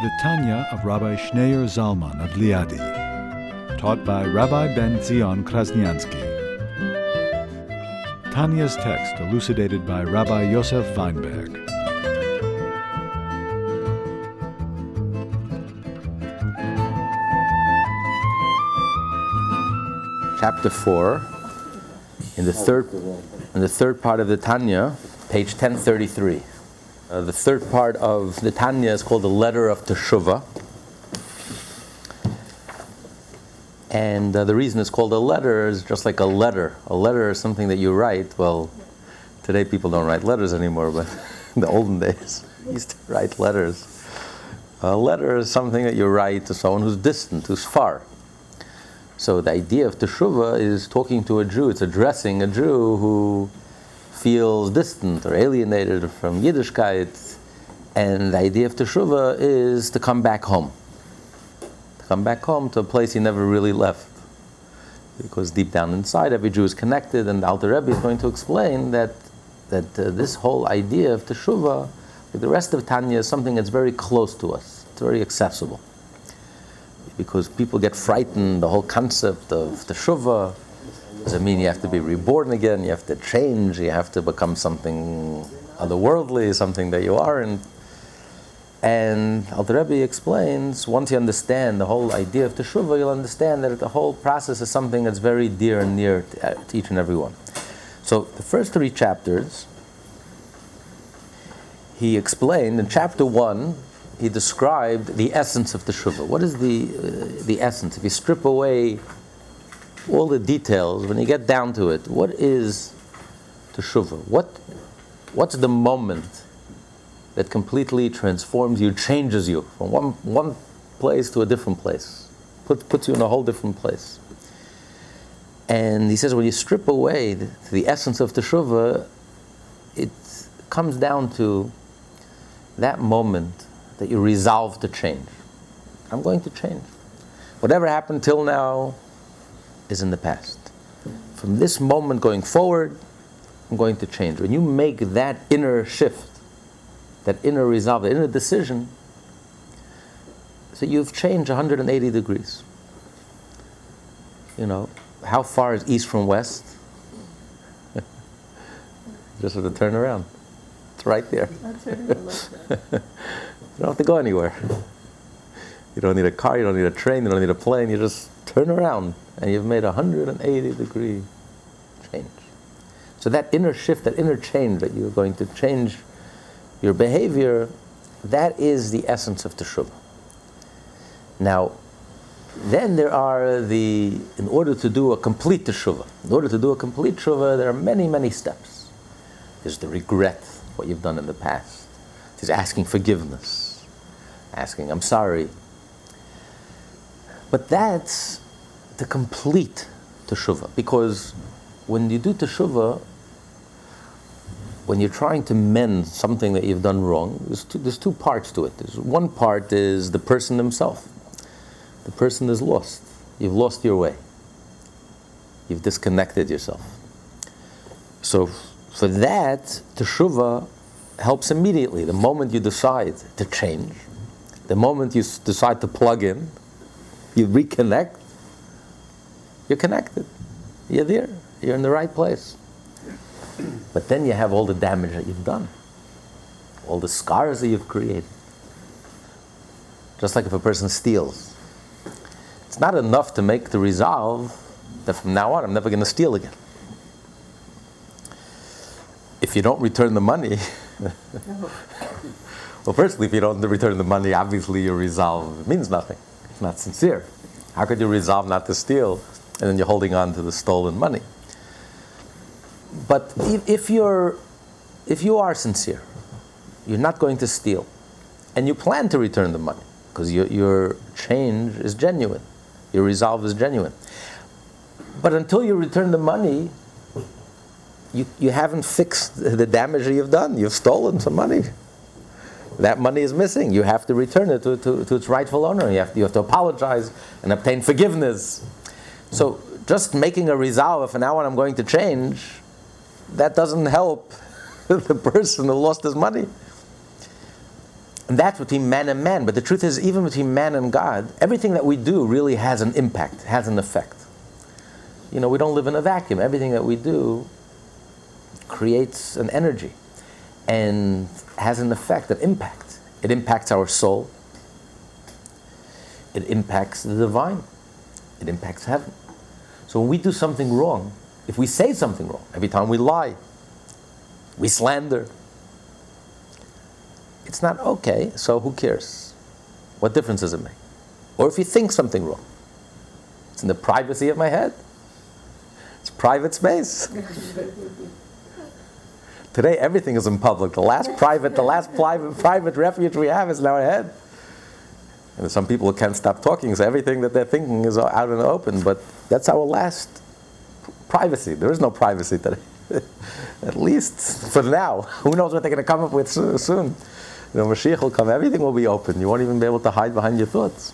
The Tanya of Rabbi Schneur Zalman of Liadi, taught by Rabbi Ben Zion Krasniansky. Tanya's text elucidated by Rabbi Yosef Weinberg. chapter 4 in the third in the third part of the Tanya, page 1033. Uh, the third part of the Tanya is called the letter of Teshuvah. And uh, the reason it's called a letter is just like a letter. A letter is something that you write. Well, today people don't write letters anymore, but in the olden days, used to write letters. A letter is something that you write to someone who's distant, who's far. So the idea of teshuvah is talking to a Jew. It's addressing a Jew who feels distant or alienated from Yiddishkeit. And the idea of teshuvah is to come back home. To come back home to a place he never really left. Because deep down inside, every Jew is connected, and the Alter Rebbe is going to explain that, that uh, this whole idea of teshuvah, like the rest of Tanya, is something that's very close to us. It's very accessible because people get frightened. The whole concept of the shuvah does it mean you have to be reborn again? You have to change. You have to become something otherworldly, something that you aren't. And Alter Rebbe explains once you understand the whole idea of teshuvah, you'll understand that the whole process is something that's very dear and near to, to each and every one. So the first three chapters, he explained in chapter one he described the essence of teshuvah. What is the, uh, the essence? If you strip away all the details, when you get down to it, what is teshuvah? What, what's the moment that completely transforms you, changes you from one, one place to a different place, Put, puts you in a whole different place? And he says, when you strip away the, the essence of teshuvah, it comes down to that moment that you resolve to change. I'm going to change. Whatever happened till now is in the past. From this moment going forward, I'm going to change. When you make that inner shift, that inner resolve, that inner decision, so you've changed 180 degrees. You know, how far is east from west? Just have to turn around. It's right there. You don't have to go anywhere. You don't need a car, you don't need a train, you don't need a plane, you just turn around and you've made a 180 degree change. So that inner shift, that inner change that you're going to change your behavior, that is the essence of teshuvah. Now, then there are the, in order to do a complete teshuvah, in order to do a complete teshuvah, there are many, many steps. There's the regret, what you've done in the past. There's asking forgiveness asking, I'm sorry. But that's the complete teshuvah. Because when you do teshuvah, when you're trying to mend something that you've done wrong, there's two, there's two parts to it. There's one part is the person himself. The person is lost. You've lost your way. You've disconnected yourself. So for that, teshuvah helps immediately. The moment you decide to change, the moment you decide to plug in, you reconnect, you're connected. You're there. You're in the right place. But then you have all the damage that you've done, all the scars that you've created. Just like if a person steals, it's not enough to make the resolve that from now on I'm never going to steal again. If you don't return the money, Well, firstly, if you don't return the money, obviously your resolve means nothing. Not sincere. How could you resolve not to steal and then you're holding on to the stolen money? But if, if you're, if you are sincere, you're not going to steal, and you plan to return the money because your, your change is genuine. Your resolve is genuine. But until you return the money, you, you haven't fixed the damage you've done. You've stolen some money. That money is missing. You have to return it to, to, to its rightful owner. You have, to, you have to apologize and obtain forgiveness. So just making a resolve, if now on I'm going to change, that doesn't help the person who lost his money. And that's between man and man. But the truth is, even between man and God, everything that we do really has an impact, has an effect. You know, we don't live in a vacuum. Everything that we do creates an energy and has an effect, an impact. It impacts our soul, it impacts the divine, it impacts heaven. So when we do something wrong, if we say something wrong, every time we lie, we slander, it's not okay, so who cares? What difference does it make? Or if you think something wrong, it's in the privacy of my head. It's private space. Today everything is in public. The last private, the last private, private refuge we have is in our head. And some people can't stop talking, so everything that they're thinking is out in the open. But that's our last privacy. There is no privacy today. At least for now. Who knows what they're going to come up with soon? You know, Mashiach will come, everything will be open. You won't even be able to hide behind your thoughts.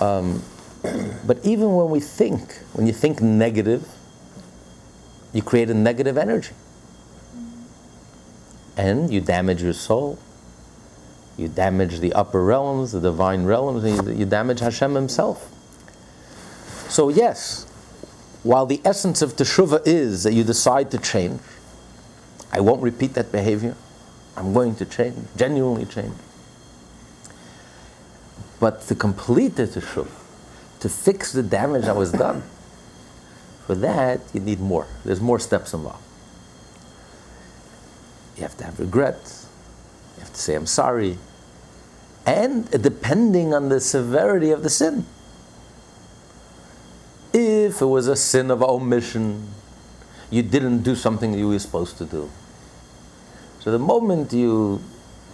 Um, but even when we think, when you think negative, you create a negative energy. And you damage your soul. You damage the upper realms, the divine realms, and you, you damage Hashem himself. So, yes, while the essence of teshuvah is that you decide to change, I won't repeat that behavior. I'm going to change, genuinely change. But to complete the teshuvah, to fix the damage that was done, for that you need more. There's more steps involved. You have to have regret. You have to say, I'm sorry. And depending on the severity of the sin. If it was a sin of omission, you didn't do something you were supposed to do. So the moment you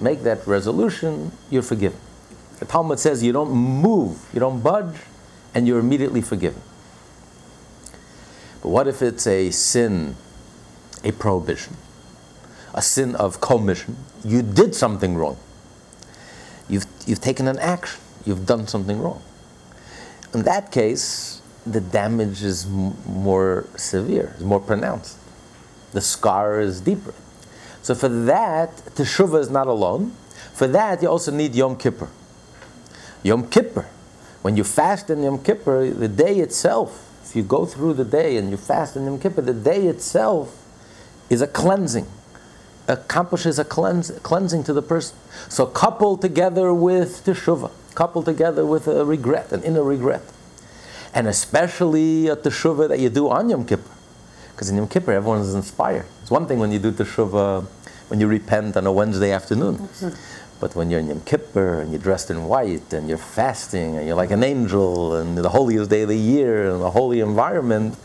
make that resolution, you're forgiven. The Talmud says you don't move, you don't budge, and you're immediately forgiven. But what if it's a sin, a prohibition, a sin of commission? You did something wrong. You've, you've taken an action, you've done something wrong. In that case, the damage is m- more severe, is more pronounced. The scar is deeper. So for that, teshuvah is not alone. For that, you also need Yom Kippur. Yom Kippur, when you fast in Yom Kippur, the day itself, if you go through the day and you fast in Yom Kippur, the day itself is a cleansing, accomplishes a cleanse, cleansing to the person. So coupled together with teshuvah, coupled together with a regret, an inner regret, and especially a teshuvah that you do on Yom Kippur. Because in Yom Kippur, everyone is inspired. It's one thing when you do teshuvah, when you repent on a Wednesday afternoon. Mm-hmm. But when you're in Yom Kippur and you're dressed in white and you're fasting and you're like an angel and the holiest day of the year and a holy environment,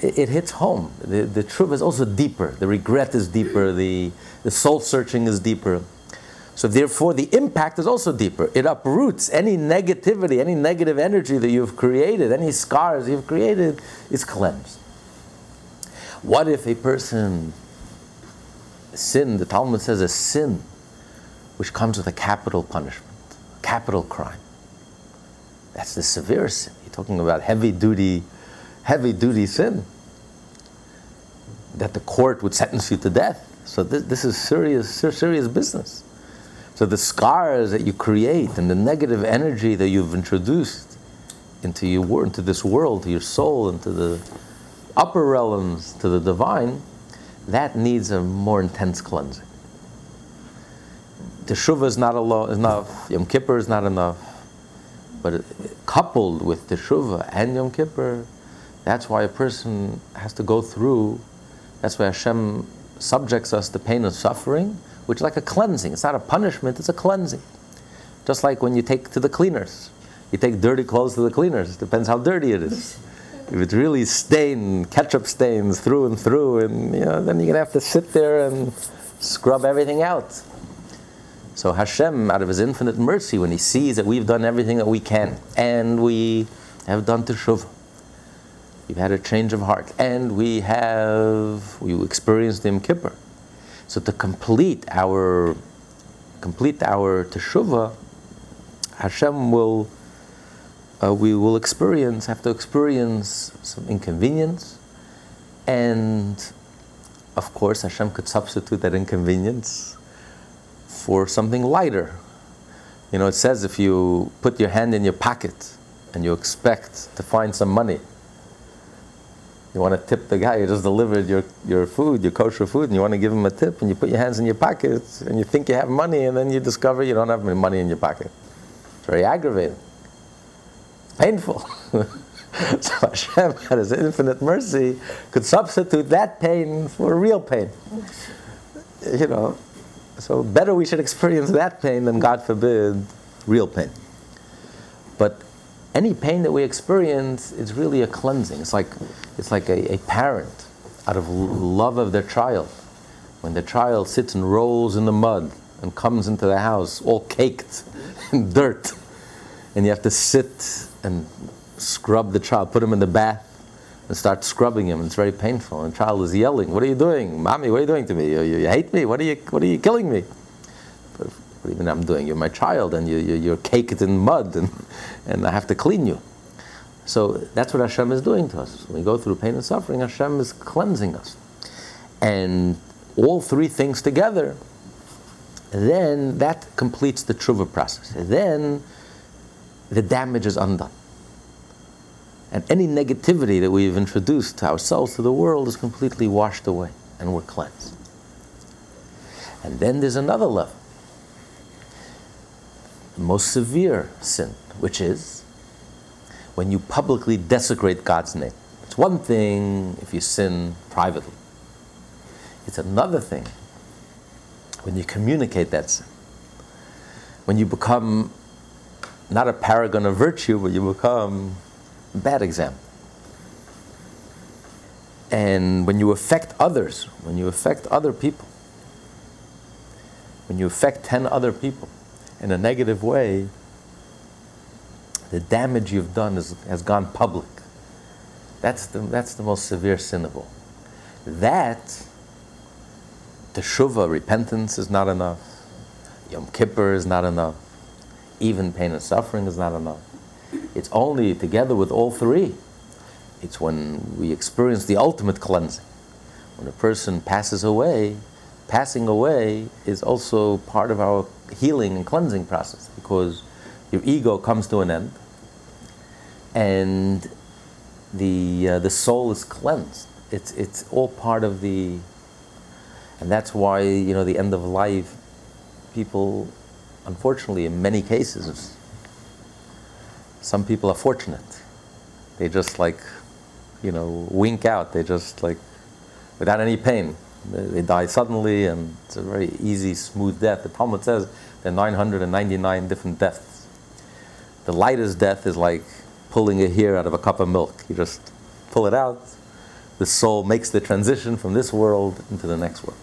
it, it hits home. The, the truth is also deeper. The regret is deeper. The, the soul searching is deeper. So therefore, the impact is also deeper. It uproots any negativity, any negative energy that you've created, any scars you've created is cleansed. What if a person sin, the Talmud says a sin, which comes with a capital punishment, capital crime. That's the severe sin. You're talking about heavy duty, heavy duty sin. That the court would sentence you to death. So this, this is serious, serious business. So the scars that you create and the negative energy that you've introduced into your into this world, to your soul, into the upper realms to the divine, that needs a more intense cleansing. Teshuvah is not enough, Yom Kippur is not enough, but coupled with Teshuvah and Yom Kippur, that's why a person has to go through, that's why Hashem subjects us to pain and suffering, which is like a cleansing. It's not a punishment, it's a cleansing. Just like when you take to the cleaners. You take dirty clothes to the cleaners, It depends how dirty it is if it's really stained, ketchup stains through and through, and you know, then you're gonna have to sit there and scrub everything out. So Hashem, out of His infinite mercy, when He sees that we've done everything that we can, and we have done teshuvah, we've had a change of heart, and we have we experienced the Kippur. So to complete our complete our teshuvah, Hashem will uh, we will experience have to experience some inconvenience, and of course Hashem could substitute that inconvenience for something lighter. You know, it says if you put your hand in your pocket and you expect to find some money, you want to tip the guy who just delivered your, your food, your kosher food, and you want to give him a tip, and you put your hands in your pockets, and you think you have money, and then you discover you don't have any money in your pocket. It's very aggravating. Painful. so Hashem, out His infinite mercy, could substitute that pain for real pain. You know, so better we should experience that pain than, God forbid, real pain. But any pain that we experience is really a cleansing. It's like, it's like a, a parent out of love of their child. When the child sits and rolls in the mud and comes into the house all caked in dirt, and you have to sit and scrub the child, put him in the bath, and start scrubbing him. It's very painful. And the child is yelling, "What are you doing, mommy? What are you doing to me? You, you, you hate me? What are you? What are you killing me?" What even I'm doing? You're my child, and you, you, you're caked in mud, and, and I have to clean you. So that's what Hashem is doing to us. When we go through pain and suffering, Hashem is cleansing us. And all three things together, then that completes the tshuva process. Then the damage is undone. And any negativity that we've introduced to ourselves, to the world, is completely washed away and we're cleansed. And then there's another level. Most severe sin, which is when you publicly desecrate God's name. It's one thing if you sin privately, it's another thing when you communicate that sin. When you become not a paragon of virtue, but you become a bad example. And when you affect others, when you affect other people, when you affect 10 other people in a negative way, the damage you've done is, has gone public. That's the, that's the most severe sin of all. That, teshuvah, repentance, is not enough. Yom Kippur is not enough even pain and suffering is not enough. It's only together with all three. It's when we experience the ultimate cleansing. When a person passes away, passing away is also part of our healing and cleansing process because your ego comes to an end and the, uh, the soul is cleansed. It's, it's all part of the, and that's why, you know, the end of life, people unfortunately, in many cases, some people are fortunate. They just like, you know, wink out. They just like, without any pain. They, die suddenly, and it's a very easy, smooth death. The Talmud says there are 999 different deaths. The lightest death is like pulling a hair out of a cup of milk. You just pull it out, the soul makes the transition from this world into the next world.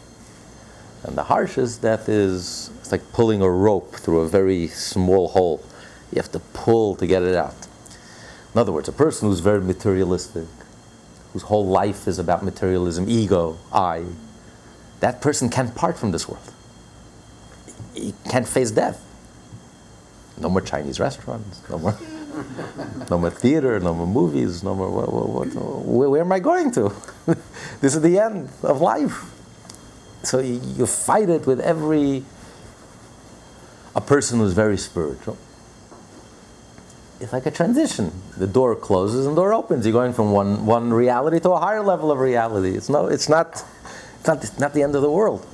And the harshest death is it's like pulling a rope through a very small hole. You have to pull to get it out. In other words, a person who's very materialistic, whose whole life is about materialism, ego, I, that person can't part from this world. He can't face death. No more Chinese restaurants, no more, no more theater, no more movies, no more. What, what, what, where, where am I going to? this is the end of life. So you, you fight it with every a person who's very spiritual. It's like a transition. The door closes and door opens. You're going from one, one reality to a higher level of reality. It's, no, it's, not, it's, not, it's not the end of the world.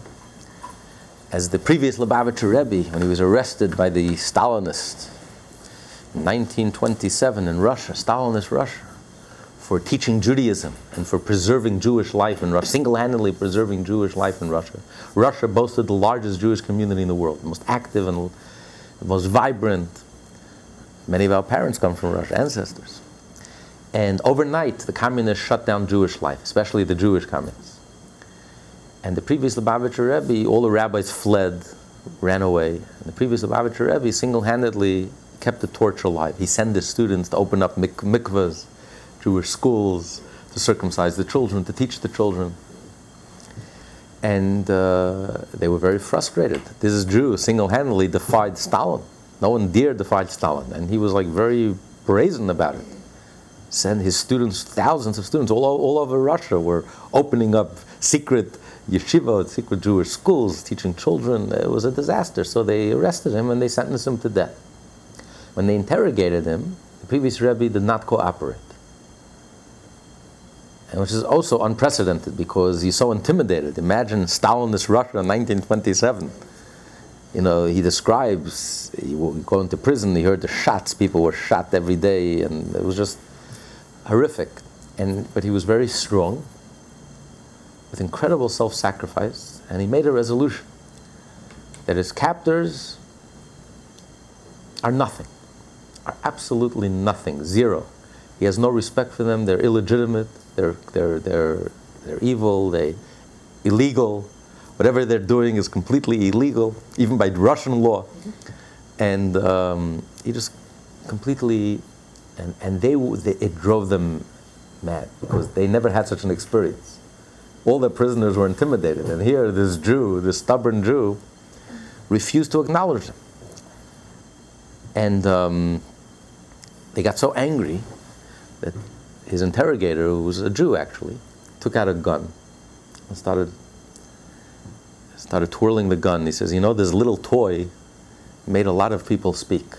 As the previous Lubavitcher Rebbe, when he was arrested by the Stalinists in 1927 in Russia, Stalinist Russia, for teaching Judaism and for preserving Jewish life in Russia, single handedly preserving Jewish life in Russia. Russia boasted the largest Jewish community in the world, the most active and the most vibrant. Many of our parents come from Russia, ancestors. And overnight, the communists shut down Jewish life, especially the Jewish communists. And the previous Lubavitcher Rebbe, all the rabbis fled ran away. And the previous Lubavitcher Rebbe single-handedly kept the torch alive. He sent his students to open up mik- mikvahs, Jewish schools, to circumcise the children, to teach the children. And uh, they were very frustrated. This is Jew single-handedly defied Stalin. No one dared defy Stalin, and he was like very brazen about it. Sent his students, thousands of students all, all over Russia, were opening up secret yeshiva, secret Jewish schools, teaching children. It was a disaster. So they arrested him and they sentenced him to death. When they interrogated him, the previous Rebbe did not cooperate. And which is also unprecedented because he's so intimidated. Imagine Stalinist Russia in 1927. You know, he describes, he would go into prison, he heard the shots, people were shot every day, and it was just horrific. And, but he was very strong, with incredible self sacrifice, and he made a resolution that his captors are nothing, are absolutely nothing, zero. He has no respect for them, they're illegitimate, they're, they're, they're, they're evil, they illegal. Whatever they're doing is completely illegal, even by Russian law. And um, he just completely, and, and they, they, it drove them mad because they never had such an experience. All the prisoners were intimidated, and here this Jew, this stubborn Jew, refused to acknowledge them. And um, they got so angry that his interrogator, who was a Jew actually, took out a gun and started started twirling the gun. He says, "You know, this little toy made a lot of people speak.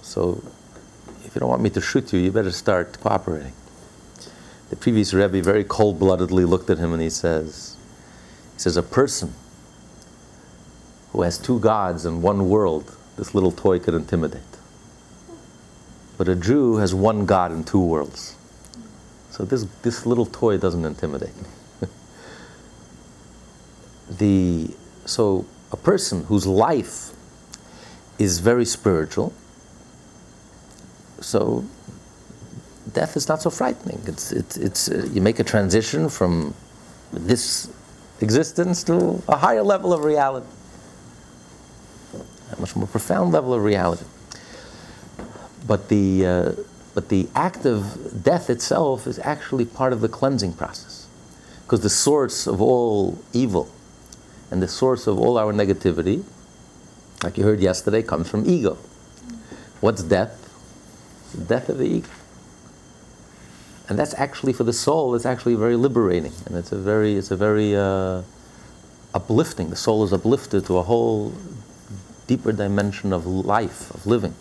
So, if you don't want me to shoot you, you better start cooperating." The previous Rebbe very cold-bloodedly looked at him and he says, "He says a person who has two gods in one world, this little toy could intimidate." But a Jew has one God in two worlds. So this, this little toy doesn't intimidate me. the, so a person whose life is very spiritual, so death is not so frightening. It's, it's, it's, uh, you make a transition from this existence to a higher level of reality, a much more profound level of reality but the, uh, but the act of death itself is actually part of the cleansing process. Because the source of all evil and the source of all our negativity, like you heard yesterday, comes from ego. What's death? The death of the ego. And that's actually for the soul, it's actually very liberating. And it's a very, it's a very uh, uplifting. The soul is uplifted to a whole deeper dimension of life, of living.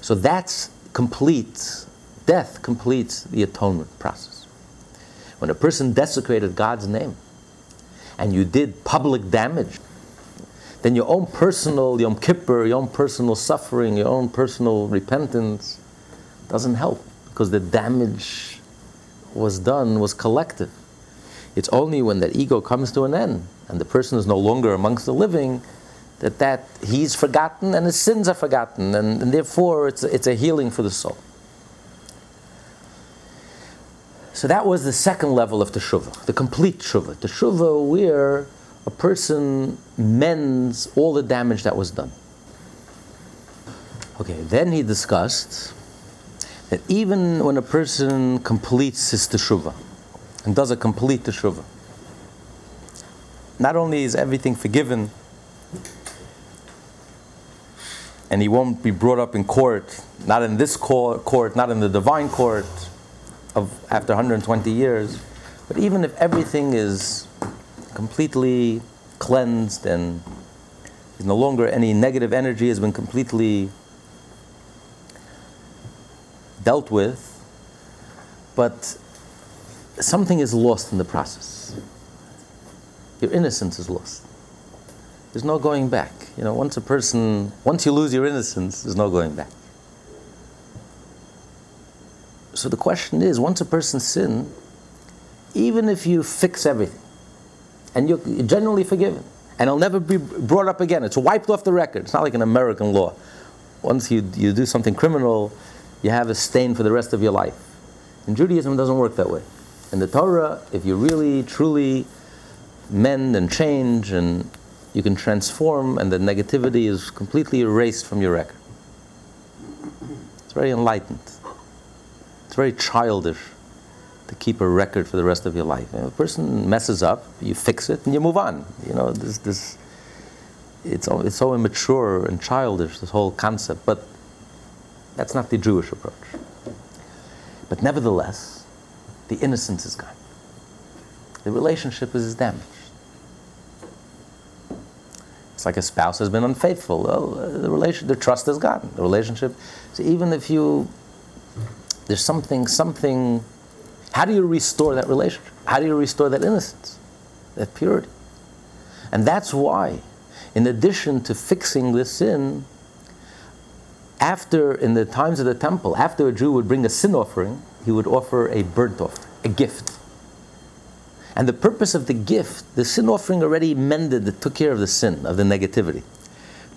So that's completes, death completes the atonement process. When a person desecrated God's name and you did public damage, then your own personal Yom Kippur, your own personal suffering, your own personal repentance doesn't help because the damage was done, was collective. It's only when that ego comes to an end and the person is no longer amongst the living that, that he's forgotten and his sins are forgotten, and, and therefore it's, it's a healing for the soul. So that was the second level of teshuvah, the complete teshuvah. Teshuvah where a person mends all the damage that was done. Okay, then he discussed that even when a person completes his teshuvah and does a complete teshuvah, not only is everything forgiven, and he won't be brought up in court, not in this court, not in the divine court of after 120 years. But even if everything is completely cleansed and there's no longer any negative energy has been completely dealt with, but something is lost in the process. Your innocence is lost. There's no going back. You know, once a person, once you lose your innocence, there's no going back. So the question is, once a person sin, even if you fix everything, and you're generally forgiven, and it'll never be brought up again, it's wiped off the record. It's not like an American law. Once you, you do something criminal, you have a stain for the rest of your life. In Judaism, it doesn't work that way. In the Torah, if you really, truly mend and change and you can transform, and the negativity is completely erased from your record. It's very enlightened. It's very childish to keep a record for the rest of your life. If a person messes up, you fix it and you move on. You know, this, this, it's, it's so immature and childish, this whole concept, but that's not the Jewish approach. But nevertheless, the innocence is gone. The relationship is damaged. It's like a spouse has been unfaithful. Well, the relation, the trust is gone. The relationship. So even if you, there's something, something. How do you restore that relationship? How do you restore that innocence, that purity? And that's why, in addition to fixing this sin, after in the times of the temple, after a Jew would bring a sin offering, he would offer a burnt offering, a gift. And the purpose of the gift, the sin offering already mended, it took care of the sin, of the negativity.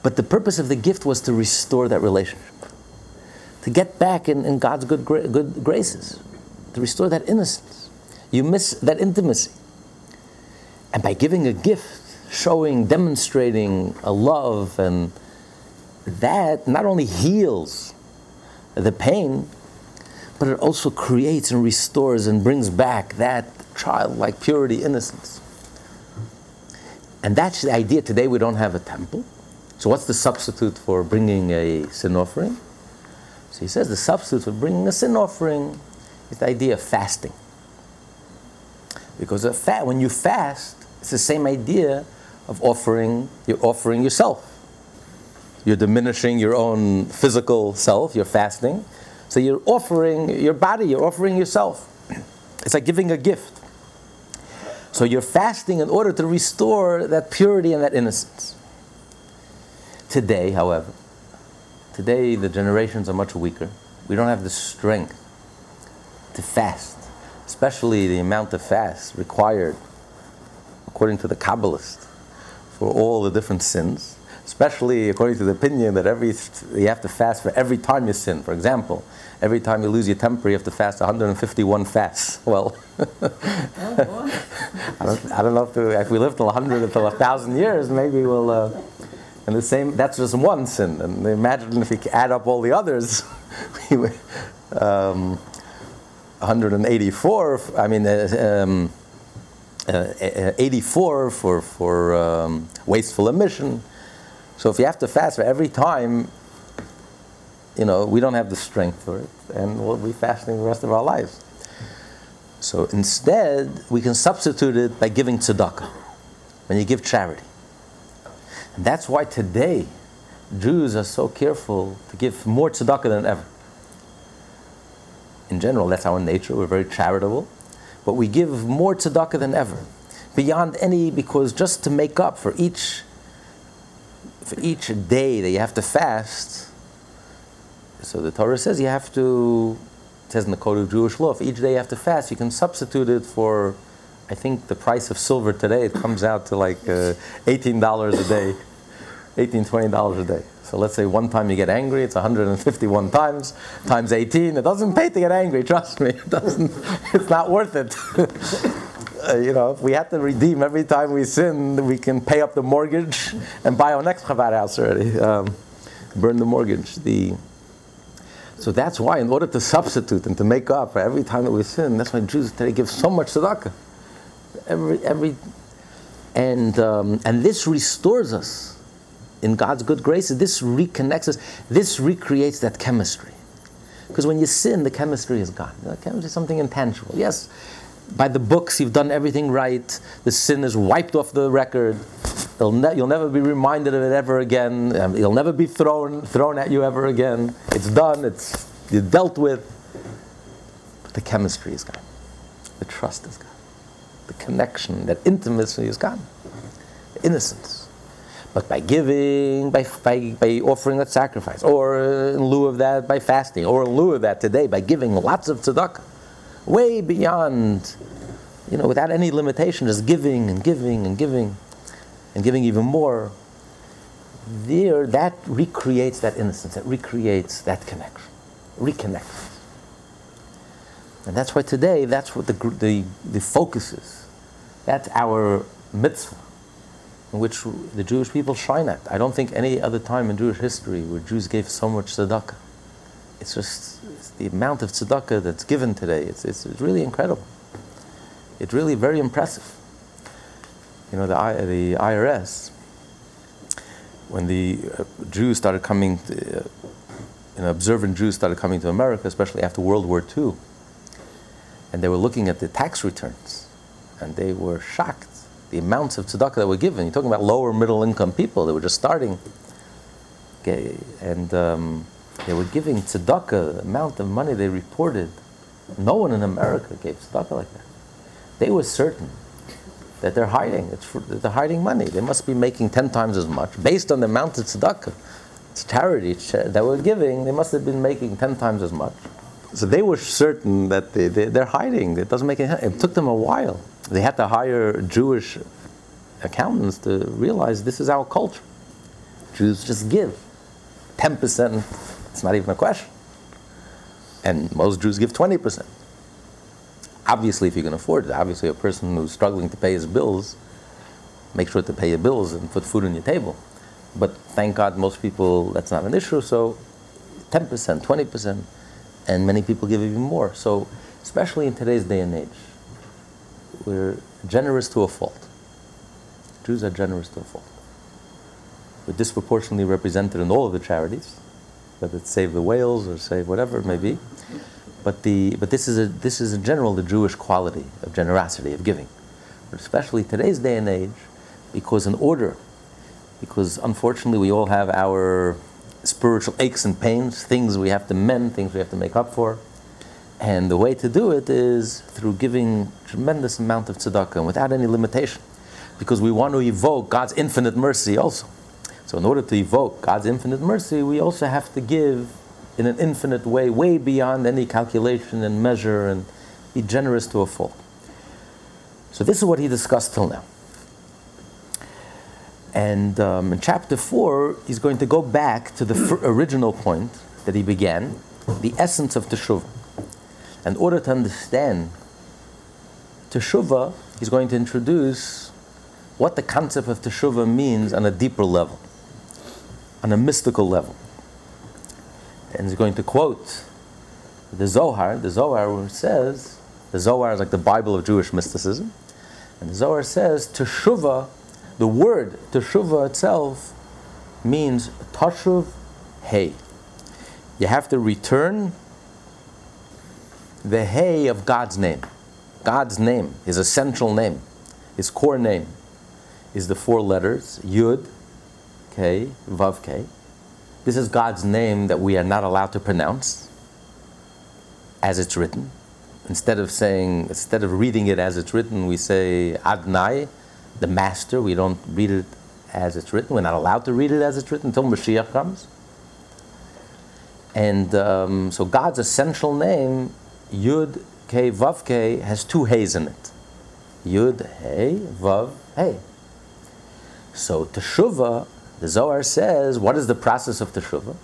But the purpose of the gift was to restore that relationship, to get back in, in God's good, gra- good graces, to restore that innocence. You miss that intimacy. And by giving a gift, showing, demonstrating a love, and that not only heals the pain, but it also creates and restores and brings back that childlike purity, innocence. And that's the idea. Today we don't have a temple. So what's the substitute for bringing a sin offering? So he says the substitute for bringing a sin offering is the idea of fasting. Because fa- when you fast, it's the same idea of offering, you're offering yourself. You're diminishing your own physical self, you're fasting. So you're offering your body, you're offering yourself. It's like giving a gift. So you're fasting in order to restore that purity and that innocence. Today, however, today the generations are much weaker. We don't have the strength to fast, especially the amount of fast required, according to the Kabbalist, for all the different sins. Especially according to the opinion that every you have to fast for every time you sin. For example, every time you lose your temper, you have to fast 151 fasts. Well, oh I, don't, I don't know if, to, if we live till 100 until 1,000 years, maybe we'll. Uh, and the same, that's just one sin. And imagine if we add up all the others, um, 184, I mean, uh, um, uh, 84 for, for um, wasteful emission. So if you have to fast for every time, you know, we don't have the strength for it, and we'll be fasting the rest of our lives. So instead, we can substitute it by giving tzedakah, when you give charity. And that's why today, Jews are so careful to give more tzedakah than ever. In general, that's our nature. We're very charitable, but we give more tzedakah than ever, beyond any, because just to make up for each for each day that you have to fast. So the Torah says you have to it says in the code of Jewish law, if each day you have to fast, you can substitute it for, I think the price of silver today, it comes out to like uh, $18 a day, $18, $20 a day. So let's say one time you get angry, it's 151 times, times 18. It doesn't pay to get angry, trust me. It doesn't, it's not worth it. uh, you know, if we had to redeem every time we sin, we can pay up the mortgage and buy our next Chabad house already. Um, burn the mortgage. The, so that's why, in order to substitute and to make up for every time that we sin, that's why Jews today give so much tzedakah. Every, every, and, um, and this restores us in God's good graces. This reconnects us. This recreates that chemistry. Because when you sin, the chemistry is gone. The chemistry is something intangible. Yes, by the books, you've done everything right. The sin is wiped off the record. Ne- you'll never be reminded of it ever again. Um, it'll never be thrown thrown at you ever again. It's done. It's you dealt with. But the chemistry is gone. The trust is gone. The connection, that intimacy is gone. The innocence. But by giving, by, by, by offering that sacrifice, or in lieu of that, by fasting, or in lieu of that today, by giving lots of tzedakah, way beyond, you know, without any limitation, just giving and giving and giving and giving even more, there that recreates that innocence, that recreates that connection, reconnects. And that's why today, that's what the, the, the focus is. That's our mitzvah. in which the Jewish people shine at. I don't think any other time in Jewish history where Jews gave so much tzedakah. It's just the amount of tzedakah that's given today. It's, it's, it's really incredible. It's really very impressive. You know, the, the IRS, when the uh, Jews started coming, to, uh, you know, observant Jews started coming to America, especially after World War II, and they were looking at the tax returns, and they were shocked the amounts of tzedakah that were given. You're talking about lower middle income people that were just starting. Okay, and um, they were giving tzedakah, the amount of money they reported. No one in America gave tzedakah like that. They were certain that they're hiding. It's for, they're hiding money. They must be making ten times as much based on the amount of tzedakah. It's charity that we're giving. They must have been making ten times as much. So they were certain that they, they, are hiding. It doesn't make any. It took them a while. They had to hire Jewish accountants to realize this is our culture. Jews just give. 10%, it's not even a question. And most Jews give 20%. Obviously, if you can afford it, obviously, a person who's struggling to pay his bills, make sure to pay your bills and put food on your table. But thank God, most people, that's not an issue, so 10%, 20% and many people give even more. So, especially in today's day and age, we're generous to a fault. Jews are generous to a fault. We're disproportionately represented in all of the charities, whether it's Save the Whales or Save whatever it may be. But, the, but this, is a, this is in general the Jewish quality of generosity, of giving. But especially today's day and age, because in order, because unfortunately we all have our spiritual aches and pains, things we have to mend, things we have to make up for. And the way to do it is through giving tremendous amount of tzedakah and without any limitation. Because we want to evoke God's infinite mercy also. So in order to evoke God's infinite mercy, we also have to give in an infinite way, way beyond any calculation and measure and be generous to a fault. So this is what he discussed till now. And um, in chapter 4, he's going to go back to the fr- original point that he began, the essence of Teshuvah. In order to understand Teshuvah, he's going to introduce what the concept of Teshuvah means on a deeper level, on a mystical level. And he's going to quote the Zohar, the Zohar says, the Zohar is like the Bible of Jewish mysticism, and the Zohar says, Teshuvah the word teshuvah itself means tashuv hey. You have to return the hey of God's name. God's name, his essential name, his core name, is the four letters Yud, K, Vav, K. This is God's name that we are not allowed to pronounce as it's written. Instead of saying, instead of reading it as it's written, we say Adnai, the master. We don't read it as it's written. We're not allowed to read it as it's written until Mashiach comes. And um, so God's essential name, Yud K Vav K, has two Hay's in it. Yud Hey Vav Hey. So Teshuvah, the Zohar says, what is the process of Teshuvah?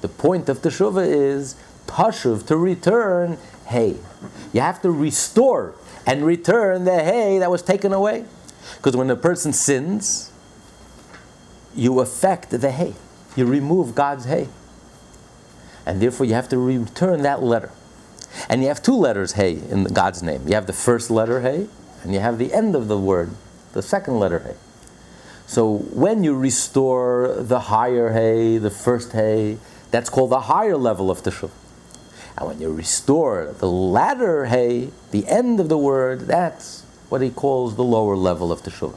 The point of Teshuvah is Tashuv, to return Hey. You have to restore and return the Hey that was taken away. Because when a person sins, you affect the hay. You remove God's hay. And therefore you have to return that letter. And you have two letters hay in God's name. You have the first letter hay, and you have the end of the word, the second letter hay. So when you restore the higher hay, the first hay, that's called the higher level of teshuvah. And when you restore the latter hay, the end of the word, that's what he calls the lower level of teshuvah.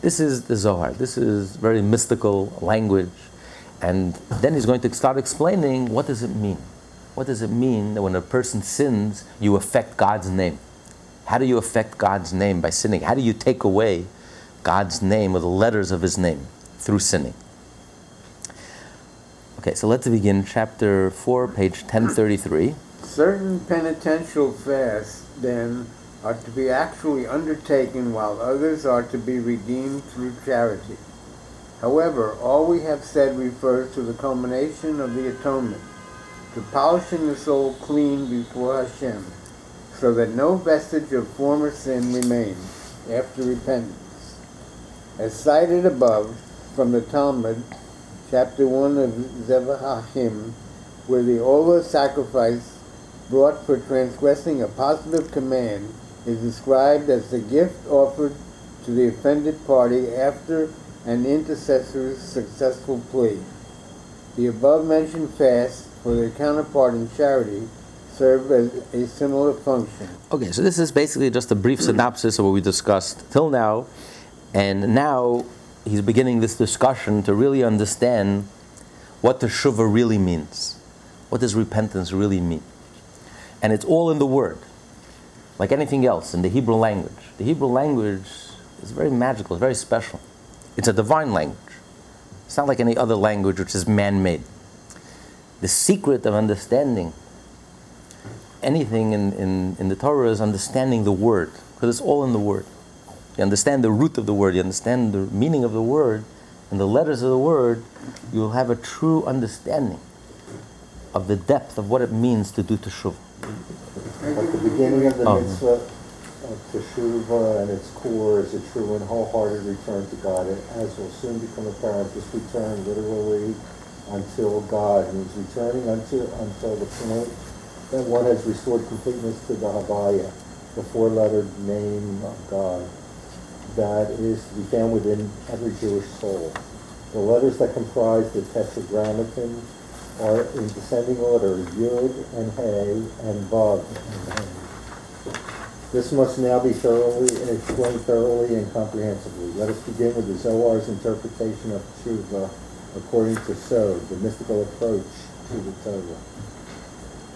This is the Zohar. This is very mystical language. And then he's going to start explaining what does it mean? What does it mean that when a person sins, you affect God's name? How do you affect God's name by sinning? How do you take away God's name or the letters of his name through sinning? Okay, so let's begin chapter 4, page 1033. Certain penitential fasts, then, are to be actually undertaken while others are to be redeemed through charity. However, all we have said refers to the culmination of the atonement, to polishing the soul clean before Hashem, so that no vestige of former sin remains after repentance. As cited above from the Talmud, chapter 1 of Zevachim, where the Ola sacrifice brought for transgressing a positive command is described as the gift offered to the offended party after an intercessor's successful plea. The above mentioned fast for their counterpart in charity serve as a similar function. Okay, so this is basically just a brief synopsis of what we discussed till now, and now he's beginning this discussion to really understand what the teshuva really means. What does repentance really mean? And it's all in the word, like anything else in the Hebrew language. The Hebrew language is very magical, it's very special. It's a divine language. It's not like any other language which is man made. The secret of understanding anything in, in, in the Torah is understanding the word, because it's all in the word. You understand the root of the word, you understand the meaning of the word, and the letters of the word, you'll have a true understanding of the depth of what it means to do teshuvah. At the beginning of the Oh. mitzvah of teshuvah and its core is a true and wholehearted return to God. As will soon become apparent, this return literally until God means returning unto until the point that one has restored completeness to the Havaya, the four-lettered name of God that is to be found within every Jewish soul. The letters that comprise the tetragrammaton are in descending order, Yud and Hey and Vav and Hey. This must now be thoroughly explained thoroughly and comprehensively. Let us begin with the Zohar's interpretation of Tshuva according to Sod, the mystical approach to the Torah.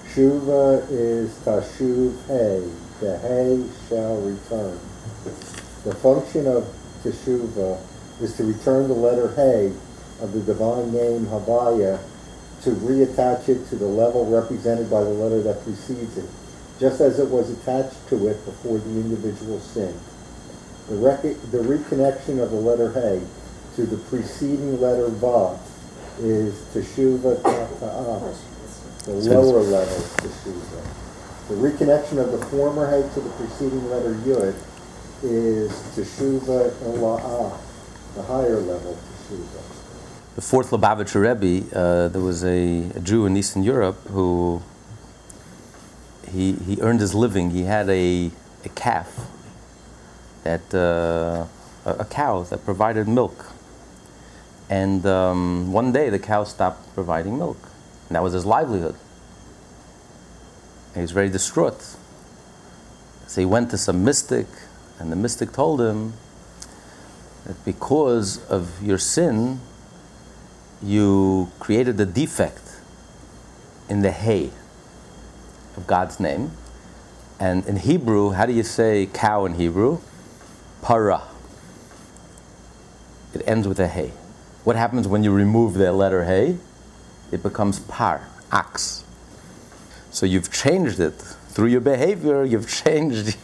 Tshuva is Tashuv Hey, the Hey shall return. The function of Teshuvah is to return the letter Hey of the divine name Havaya to reattach it to the level represented by the letter that precedes it, just as it was attached to it before the individual sinned. The, rec- the reconnection of the letter Hey to the preceding letter Vav is Teshuvah Ta'ah, the lower level Teshuvah. The reconnection of the former Hey to the preceding letter Yud is Teshuvah Ela'ah, the higher level Teshuvah. The fourth Lubavitcher Rebbe, uh, there was a, a Jew in Eastern Europe who he, he earned his living. He had a, a calf that uh, a, a cow that provided milk, and um, one day the cow stopped providing milk, and that was his livelihood. And he was very distraught. So he went to some mystic, and the mystic told him that because of your sin, you created a defect in the hay of God's name. And in Hebrew, how do you say cow in Hebrew? Para. It ends with a hay. What happens when you remove the letter hay? It becomes par, ox. So you've changed it through your behavior. You've changed.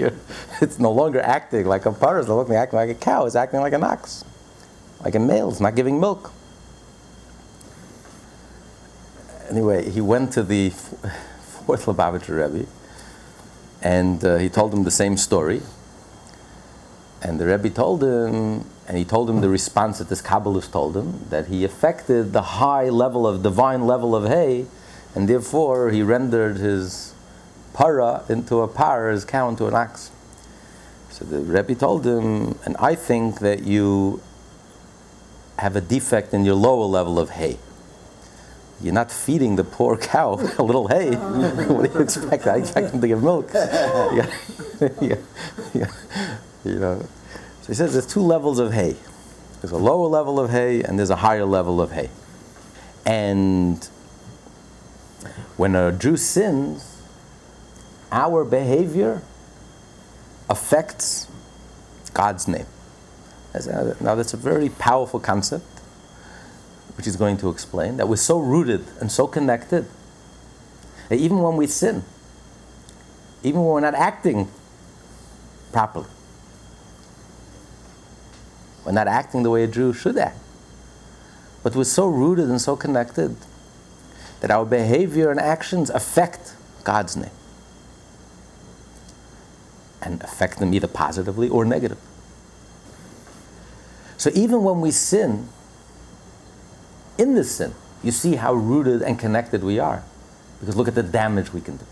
Your, it's no longer acting like a par. It's no longer acting like a cow. It's acting like an ox, like a male. It's not giving milk. Anyway, he went to the fourth Lubavitcher Rebbe, and uh, he told him the same story. And the Rebbe told him, and he told him the response that this Kabbalist told him, that he affected the high level of divine level of hay, and therefore he rendered his para into a par, is cow into an ox. So the Rebbe told him, and I think that you have a defect in your lower level of hay. You're not feeding the poor cow a little hay. Oh. what do you expect? I expect him to give milk. yeah, yeah, yeah, you know. So he says there's two levels of hay. There's a lower level of hay and there's a higher level of hay. And when a Jew sins, our behavior affects God's name. Now, that's a very powerful concept, which he's going to explain, that we're so rooted and so connected that even when we sin, even when we're not acting properly, we're not acting the way a Jew should act, but we're so rooted and so connected that our behavior and actions affect God's name and affect them either positively or negatively. So even when we sin, in this sin, you see how rooted and connected we are. Because look at the damage we can do.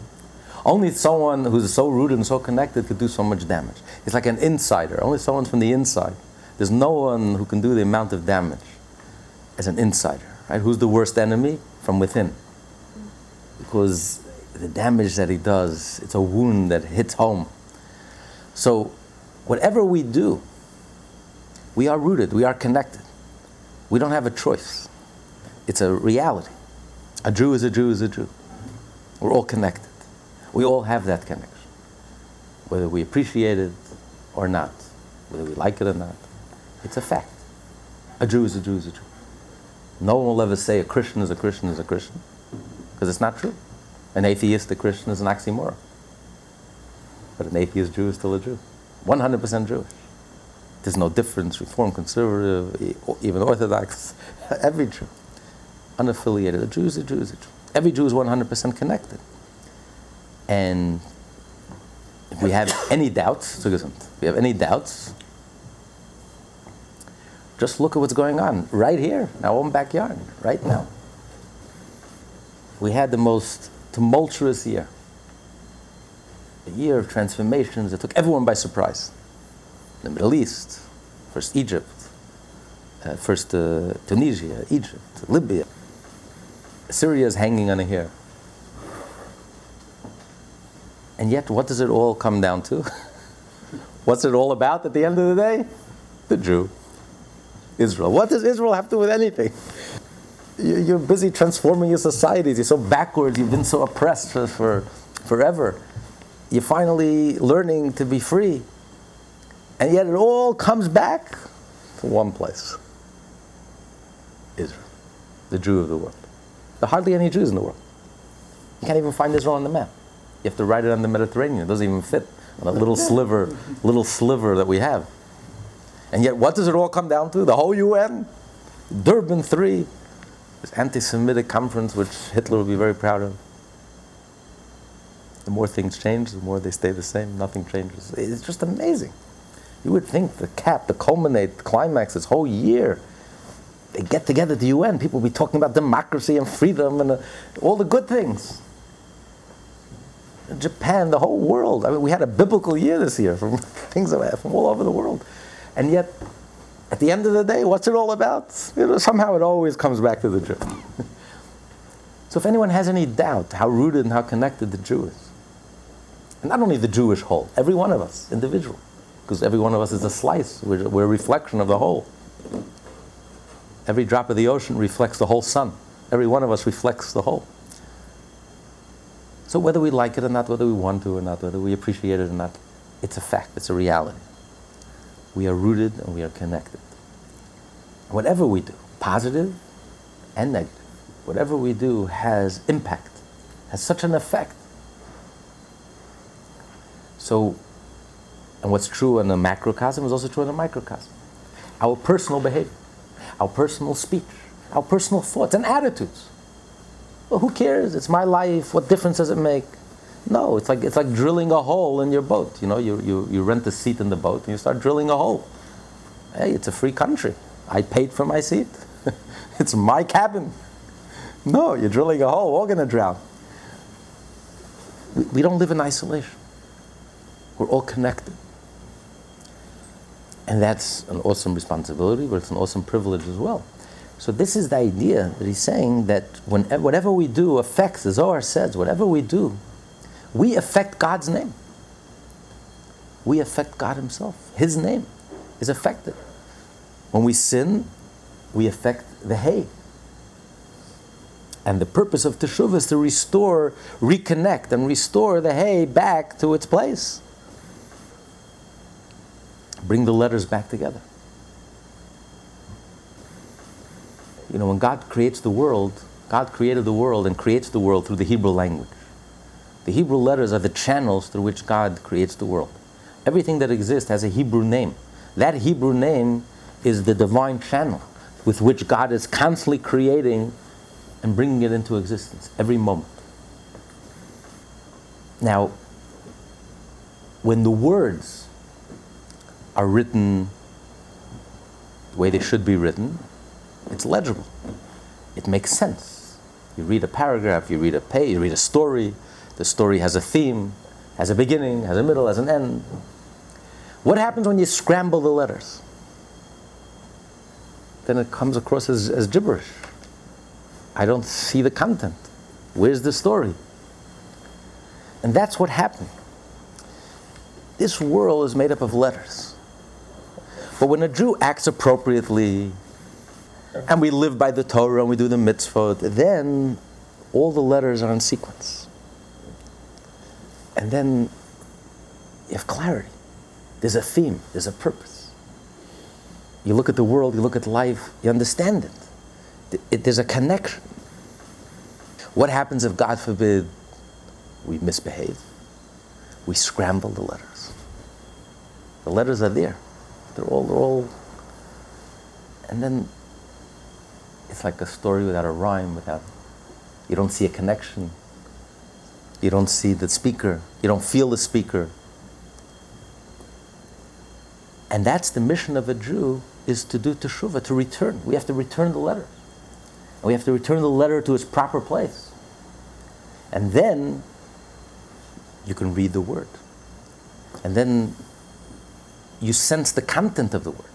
Only someone who's so rooted and so connected could do so much damage. It's like an insider. Only someone from the inside. There's no one who can do the amount of damage as an insider. Right? Who's the worst enemy? From within. Because the damage that he does, it's a wound that hits home. So, whatever we do, we are rooted, we are connected. We don't have a choice. It's a reality. A Jew is a Jew is a Jew. We're all connected. We all have that connection. Whether we appreciate it or not, whether we like it or not, it's a fact. A Jew is a Jew is a Jew. No one will ever say a Christian is a Christian is a Christian, because it's not true. An atheistic Christian is an oxymoron. But an atheist Jew is still a Jew. 100% Jewish. There's no difference, Reform, Conservative, even Orthodox, every Jew. Unaffiliated. A Jew is a Jew is a Jew. Every Jew is 100% connected. And if we have any doubts, if we have any doubts, just look at what's going on right here in our own backyard, right now. We had the most tumultuous year. A year of transformations that took everyone by surprise. The Middle East, first Egypt, uh, first uh, Tunisia, Egypt, Libya. Syria is hanging on a hair. And yet, what does it all come down to? What's it all about at the end of the day? The Jew. Israel. What does Israel have to do with anything? You're busy transforming your societies. You're so backwards. You've been so oppressed for, for forever. You're finally learning to be free. And yet it all comes back to one place Israel, the Jew of the world. There are hardly any Jews in the world. You can't even find Israel on the map. You have to write it on the Mediterranean. It doesn't even fit on a little sliver, little sliver that we have. And yet, what does it all come down to? The whole UN, Durban 3, this anti Semitic conference, which Hitler would be very proud of. The more things change, the more they stay the same. Nothing changes. It's just amazing. You would think the cap, the culminate, the climax, this whole year, they get together at the UN. People be talking about democracy and freedom and uh, all the good things. Japan, the whole world. I mean, we had a biblical year this year from things from all over the world. And yet, at the end of the day, what's it all about? You know, somehow it always comes back to the Jew. so if anyone has any doubt how rooted and how connected the Jew is, and not only the Jewish whole, every one of us, individual, because every one of us is a slice, we're, we're a reflection of the whole. Every drop of the ocean reflects the whole sun. Every one of us reflects the whole. So whether we like it or not, whether we want to or not, whether we appreciate it or not, it's a fact, it's a reality. We are rooted and we are connected. Whatever we do, positive and negative, whatever we do has impact, has such an effect. So, and what's true in the macrocosm is also true in the microcosm. Our personal behavior, our personal speech, our personal thoughts and attitudes well, who cares? It's my life. What difference does it make? No, it's like, it's like drilling a hole in your boat. You know, you, you, you rent a seat in the boat and you start drilling a hole. Hey, it's a free country. I paid for my seat. it's my cabin. No, you're drilling a hole. We're all going to drown. We, we don't live in isolation. We're all connected. And that's an awesome responsibility, but it's an awesome privilege as well. So this is the idea that he's saying that when, whatever we do affects, as Zohar says, whatever we do, we affect God's name. We affect God Himself. His name is affected. When we sin, we affect the hay. And the purpose of Teshuvah is to restore, reconnect, and restore the hay back to its place. Bring the letters back together. you know, when God creates the world, God created the world and creates the world through the Hebrew language. The Hebrew letters are the channels through which God creates the world. Everything that exists has a Hebrew name. That Hebrew name is the divine channel with which God is constantly creating and bringing it into existence every moment. Now, when the words are written the way they should be written, it's legible. It makes sense. You read a paragraph, you read a page, you read a story. The story has a theme, has a beginning, has a middle, has an end. What happens when you scramble the letters? Then it comes across as, as gibberish. I don't see the content. Where's the story? And that's what happened. This world is made up of letters. But when a Jew acts appropriately, and we live by the Torah and we do the mitzvot, then all the letters are in sequence. And then you have clarity. There's a theme, there's a purpose. You look at the world, you look at life, you understand it. there's a connection. What happens if, God forbid, we misbehave? We scramble the letters. The letters are there. They're all, they're all. And then it's like a story without a rhyme, without. You don't see a connection. You don't see the speaker. You don't feel the speaker. And that's the mission of a Jew is to do teshuvah, to return. We have to return the letter. And we have to return the letter to its proper place. And then you can read the word. And then you sense the content of the word.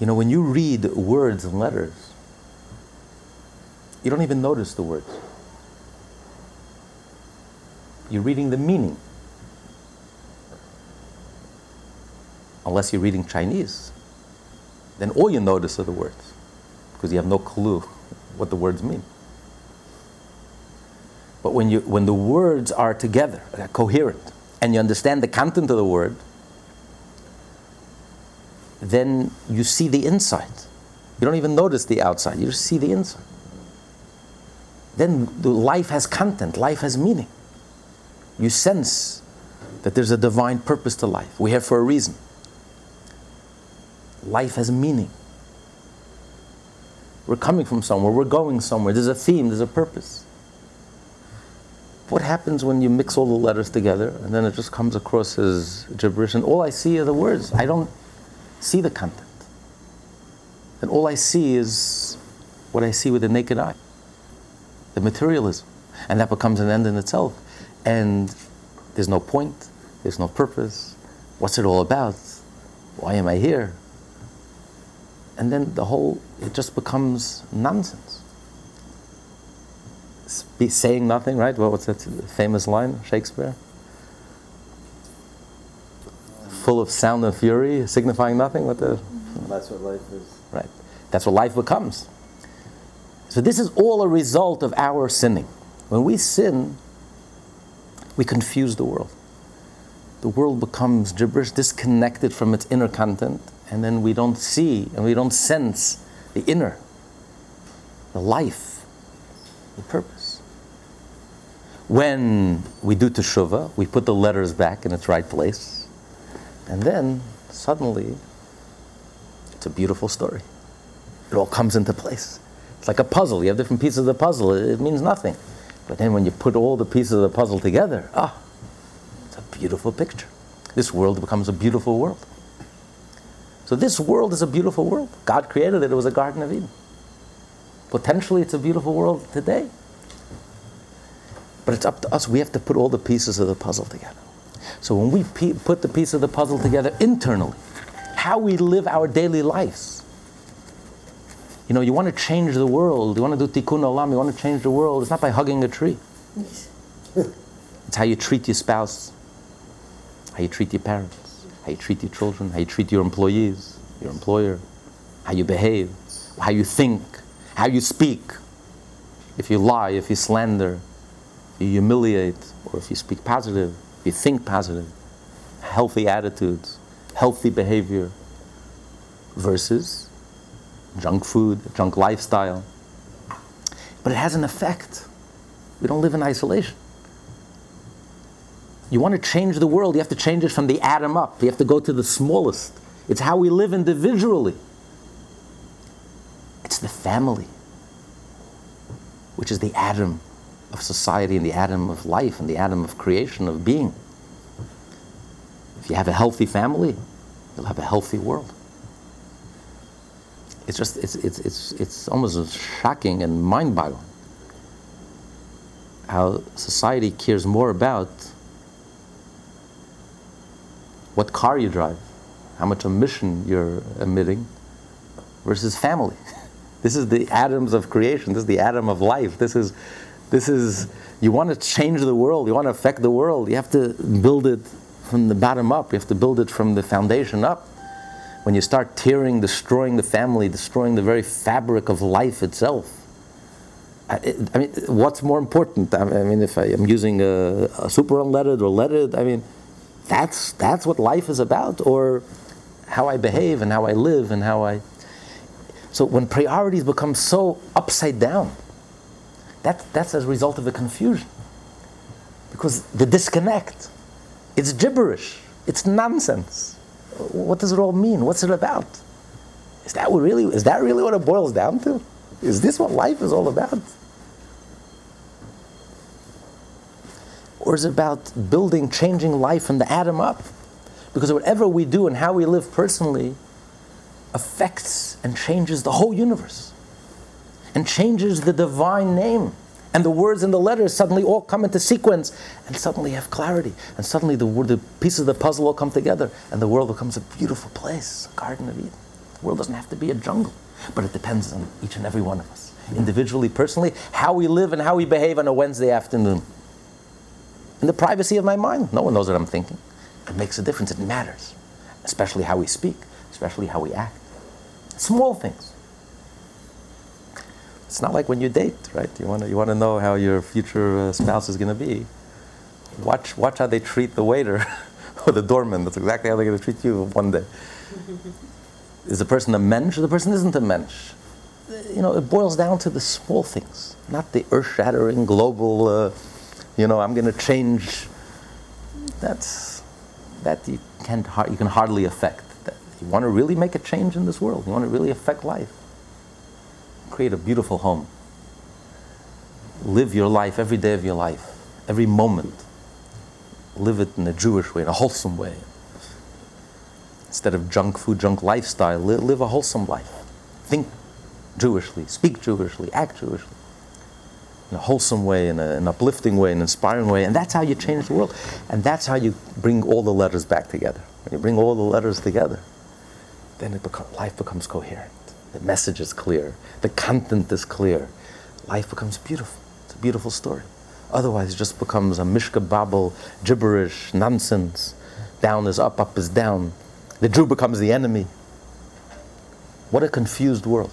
You know, when you read words and letters, you don't even notice the words. You're reading the meaning. Unless you're reading Chinese, then all you notice are the words because you have no clue what the words mean. But when, you, when the words are together, coherent, and you understand the content of the word, then you see the inside. You don't even notice the outside, you just see the inside. Then the life has content, life has meaning. You sense that there's a divine purpose to life. We're here for a reason. Life has meaning. We're coming from somewhere, we're going somewhere. There's a theme, there's a purpose. What happens when you mix all the letters together and then it just comes across as gibberish and all I see are the words? I don't see the content. And all I see is what I see with the naked eye the materialism. And that becomes an end in itself. And there's no point, there's no purpose. What's it all about? Why am I here? And then the whole, it just becomes nonsense. Spe- saying nothing, right? Well, what's that famous line, Shakespeare? Full of sound and fury, signifying nothing. What the? That's what life is. Right. That's what life becomes. So this is all a result of our sinning. When we sin, we confuse the world. The world becomes gibberish, disconnected from its inner content, and then we don't see and we don't sense the inner, the life, the purpose. When we do teshuvah, we put the letters back in its right place, and then suddenly it's a beautiful story. It all comes into place. It's like a puzzle. You have different pieces of the puzzle. It means nothing. But then when you put all the pieces of the puzzle together, ah, it's a beautiful picture. This world becomes a beautiful world. So this world is a beautiful world. God created it. It was a Garden of Eden. Potentially, it's a beautiful world today. But it's up to us. We have to put all the pieces of the puzzle together. So when we pe- put the piece of the puzzle together internally, how we live our daily lives. You know, you want to change the world. You want to do tikkun olam. You want to change the world. It's not by hugging a tree. It's how you treat your spouse, how you treat your parents, how you treat your children, how you treat your employees, your employer, how you behave, how you think, how you speak. If you lie, if you slander, you humiliate, or if you speak positive, if you think positive, healthy attitudes, healthy behavior, versus junk food, junk lifestyle. But it has an effect. We don't live in isolation. You want to change the world, you have to change it from the atom up. You have to go to the smallest. It's how we live individually. It's the family, which is the atom of society and the atom of life and the atom of creation, of being. If you have a healthy family, you'll have a healthy world. It's just, it's, it's, it's, it's almost shocking and mind boggling how society cares more about what car you drive, how much emission you're emitting, versus family. This is the atoms of creation. This is the atom of life. This is, this is, you want to change the world, you want to affect the world, you have to build it from the bottom up, you have to build it from the foundation up. When you start tearing, destroying the family, destroying the very fabric of life itself, I, mean, what's more important? I mean, if I am using a, a super unleaded or leaded, I mean, that's, that's what life is about, or how I behave and how I live and how I. So when priorities become so upside down, that, that's as a result of the confusion. Because the disconnect, it's gibberish, it's nonsense. What does it all mean? What's it about? Is that what really, is that really what it boils down to? Is this what life is all about? Or is it about building, changing life from the atom up? Because whatever we do and how we live personally affects and changes the whole universe and changes the divine name. And the words and the letters suddenly all come into sequence and suddenly have clarity. And suddenly the, the pieces of the puzzle all come together and the world becomes a beautiful place, a Garden of Eden. The world doesn't have to be a jungle, but it depends on each and every one of us, individually, personally, how we live and how we behave on a Wednesday afternoon. In the privacy of my mind, no one knows what I'm thinking. It makes a difference, it matters, especially how we speak, especially how we act. Small things. It's not like when you date, right? You want to you want to know how your future uh, spouse is going to be. Watch watch how they treat the waiter or the doorman. That's exactly how they're going to treat you one day. is the person a mensch or the person isn't a mensch? You know, it boils down to the small things, not the earth-shattering global. Uh, you know, I'm going to change. That's that you can you can hardly affect. That you want to really make a change in this world. You want to really affect life create a beautiful home. Live your life every day of your life, every moment. Live it in a Jewish way, in a wholesome way. Instead of junk food, junk lifestyle, live, live a wholesome life. Think Jewishly, speak Jewishly, act Jewishly. In a wholesome way, in a, an uplifting way, an inspiring way. And that's how you change the world. And that's how you bring all the letters back together. When you bring all the letters together, then life becomes coherent. The message is clear. The content is clear. Life becomes beautiful. It's a beautiful story. Otherwise, it just becomes a mishka babel, gibberish, nonsense. Down is up, up is down. The Jew becomes the enemy. What a confused world.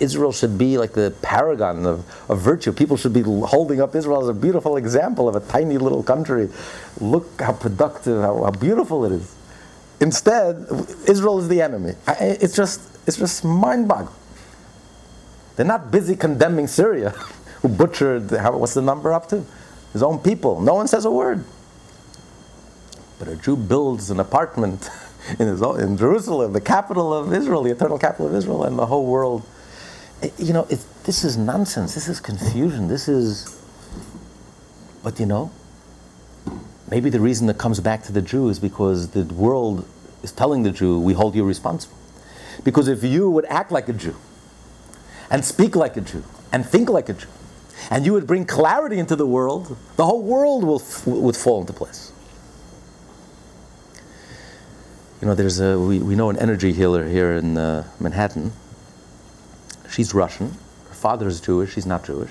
Israel should be like the paragon of, of virtue. People should be holding up Israel as a beautiful example of a tiny little country. Look how productive, how, how beautiful it is. Instead, Israel is the enemy. It's just, it's just mind-boggling. They're not busy condemning Syria, who butchered, what's the number up to? His own people. No one says a word. But a Jew builds an apartment in, his own, in Jerusalem, the capital of Israel, the eternal capital of Israel, and the whole world. Eh, you know, this is nonsense. This is confusion. This is. But you know, maybe the reason that comes back to the Jew is because the world is telling the Jew, we hold you responsible. Because if you would act like a Jew, and speak like a Jew, and think like a Jew, and you would bring clarity into the world, the whole world will f- would fall into place. You know, there's a we, we know an energy healer here in uh, Manhattan. She's Russian. Her father is Jewish. She's not Jewish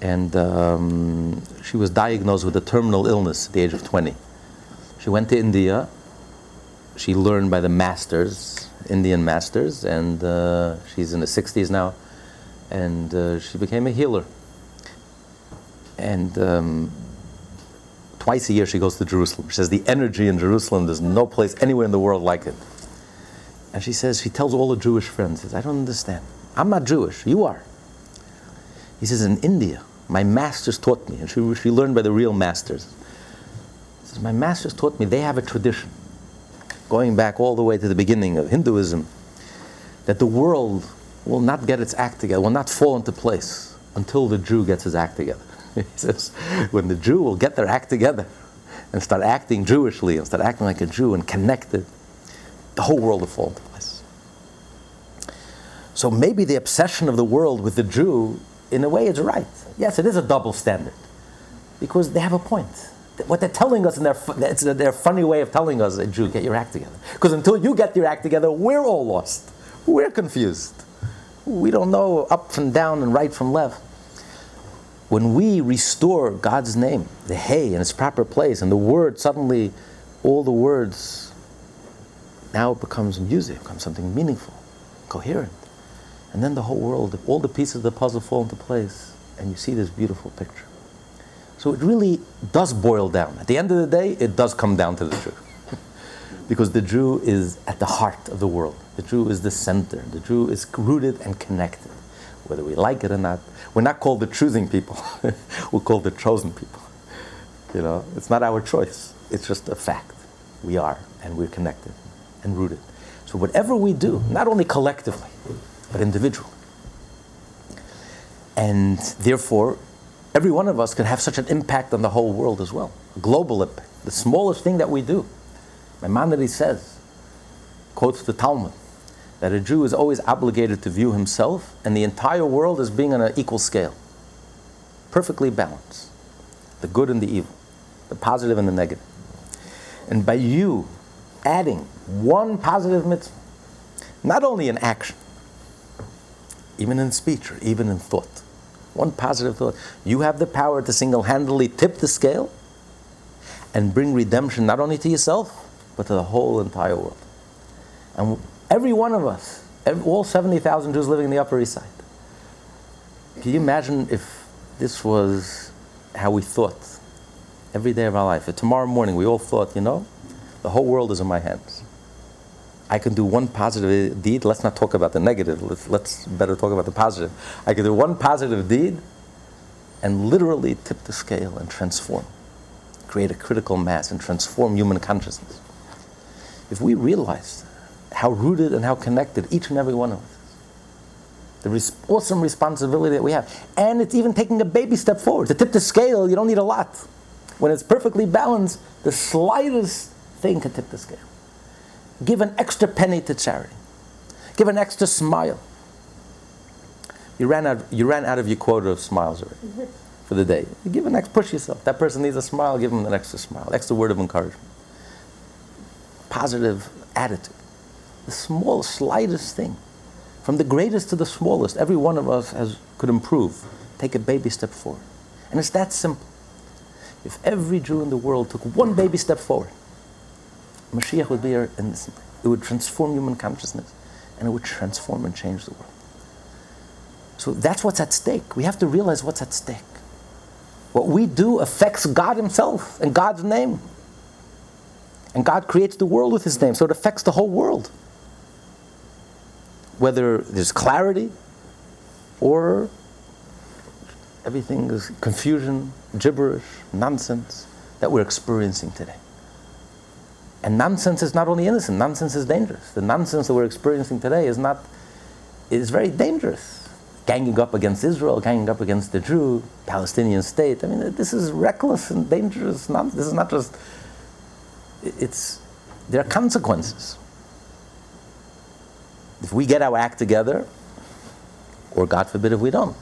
and um, she was diagnosed with a terminal illness at the age of 20. She went to India. She learned by the masters, Indian masters, and uh, she's in the 60s now. And uh, she became a healer. And um, twice a year she goes to Jerusalem. She says, The energy in Jerusalem, there's no place anywhere in the world like it. And she says, She tells all the Jewish friends, says, I don't understand. I'm not Jewish, you are. He says, In India, my masters taught me, and she, she learned by the real masters. He says, My masters taught me they have a tradition, going back all the way to the beginning of Hinduism, that the world will not get its act together, will not fall into place until the Jew gets his act together. he says, when the Jew will get their act together, and start acting Jewishly and start acting like a Jew and connected, the whole world will fall into place. So maybe the obsession of the world with the Jew, in a way, it's right. Yes, it is a double standard because they have a point. What they're telling us in their, it's their funny way of telling us, Jew, get your act together. Because until you get your act together, we're all lost. We're confused. We don't know up from down and right from left. When we restore God's name, the hay in its proper place, and the word suddenly, all the words, now it becomes music, becomes something meaningful, coherent. And then the whole world, all the pieces of the puzzle fall into place, and you see this beautiful picture. So it really does boil down. At the end of the day, it does come down to the Jew. because the Jew is at the heart of the world. The Jew is the center. The Jew is rooted and connected, whether we like it or not. We're not called the choosing people, we're called the chosen people. You know, it's not our choice, it's just a fact. We are, and we're connected and rooted. So whatever we do, not only collectively, but individual. And therefore, every one of us can have such an impact on the whole world as well. A global impact. The smallest thing that we do. Maimonides says, quotes the Talmud, that a Jew is always obligated to view himself and the entire world as being on an equal scale. Perfectly balanced. The good and the evil, the positive and the negative. And by you adding one positive mitzvah, not only in action, even in speech or even in thought, one positive thought. You have the power to single handedly tip the scale and bring redemption not only to yourself, but to the whole entire world. And every one of us, all 70,000 Jews living in the Upper East Side, can you imagine if this was how we thought every day of our life? If tomorrow morning we all thought, you know, the whole world is in my hands. I can do one positive deed. Let's not talk about the negative. Let's, let's better talk about the positive. I can do one positive deed and literally tip the scale and transform, create a critical mass and transform human consciousness. If we realized how rooted and how connected each and every one of us the res- awesome responsibility that we have. And it's even taking a baby step forward. To tip the scale, you don't need a lot. When it's perfectly balanced, the slightest thing can tip the scale. Give an extra penny to charity. Give an extra smile. You ran out, you ran out of your quota of smiles already for the day. You give an extra, push yourself. That person needs a smile, give them an extra smile, extra word of encouragement. Positive attitude. The small, slightest thing. From the greatest to the smallest, every one of us has, could improve. Take a baby step forward. And it's that simple. If every Jew in the world took one baby step forward, Mashiach would be here and it would transform human consciousness and it would transform and change the world. So that's what's at stake. We have to realize what's at stake. What we do affects God Himself and God's name. And God creates the world with His name, so it affects the whole world. Whether there's clarity or everything is confusion, gibberish, nonsense that we're experiencing today. And nonsense is not only innocent, nonsense is dangerous. The nonsense that we're experiencing today is not is very dangerous. Ganging up against Israel, ganging up against the Jew, Palestinian state. I mean, this is reckless and dangerous. Nonsense. This is not just. It's there are consequences. If we get our act together, or God forbid if we don't,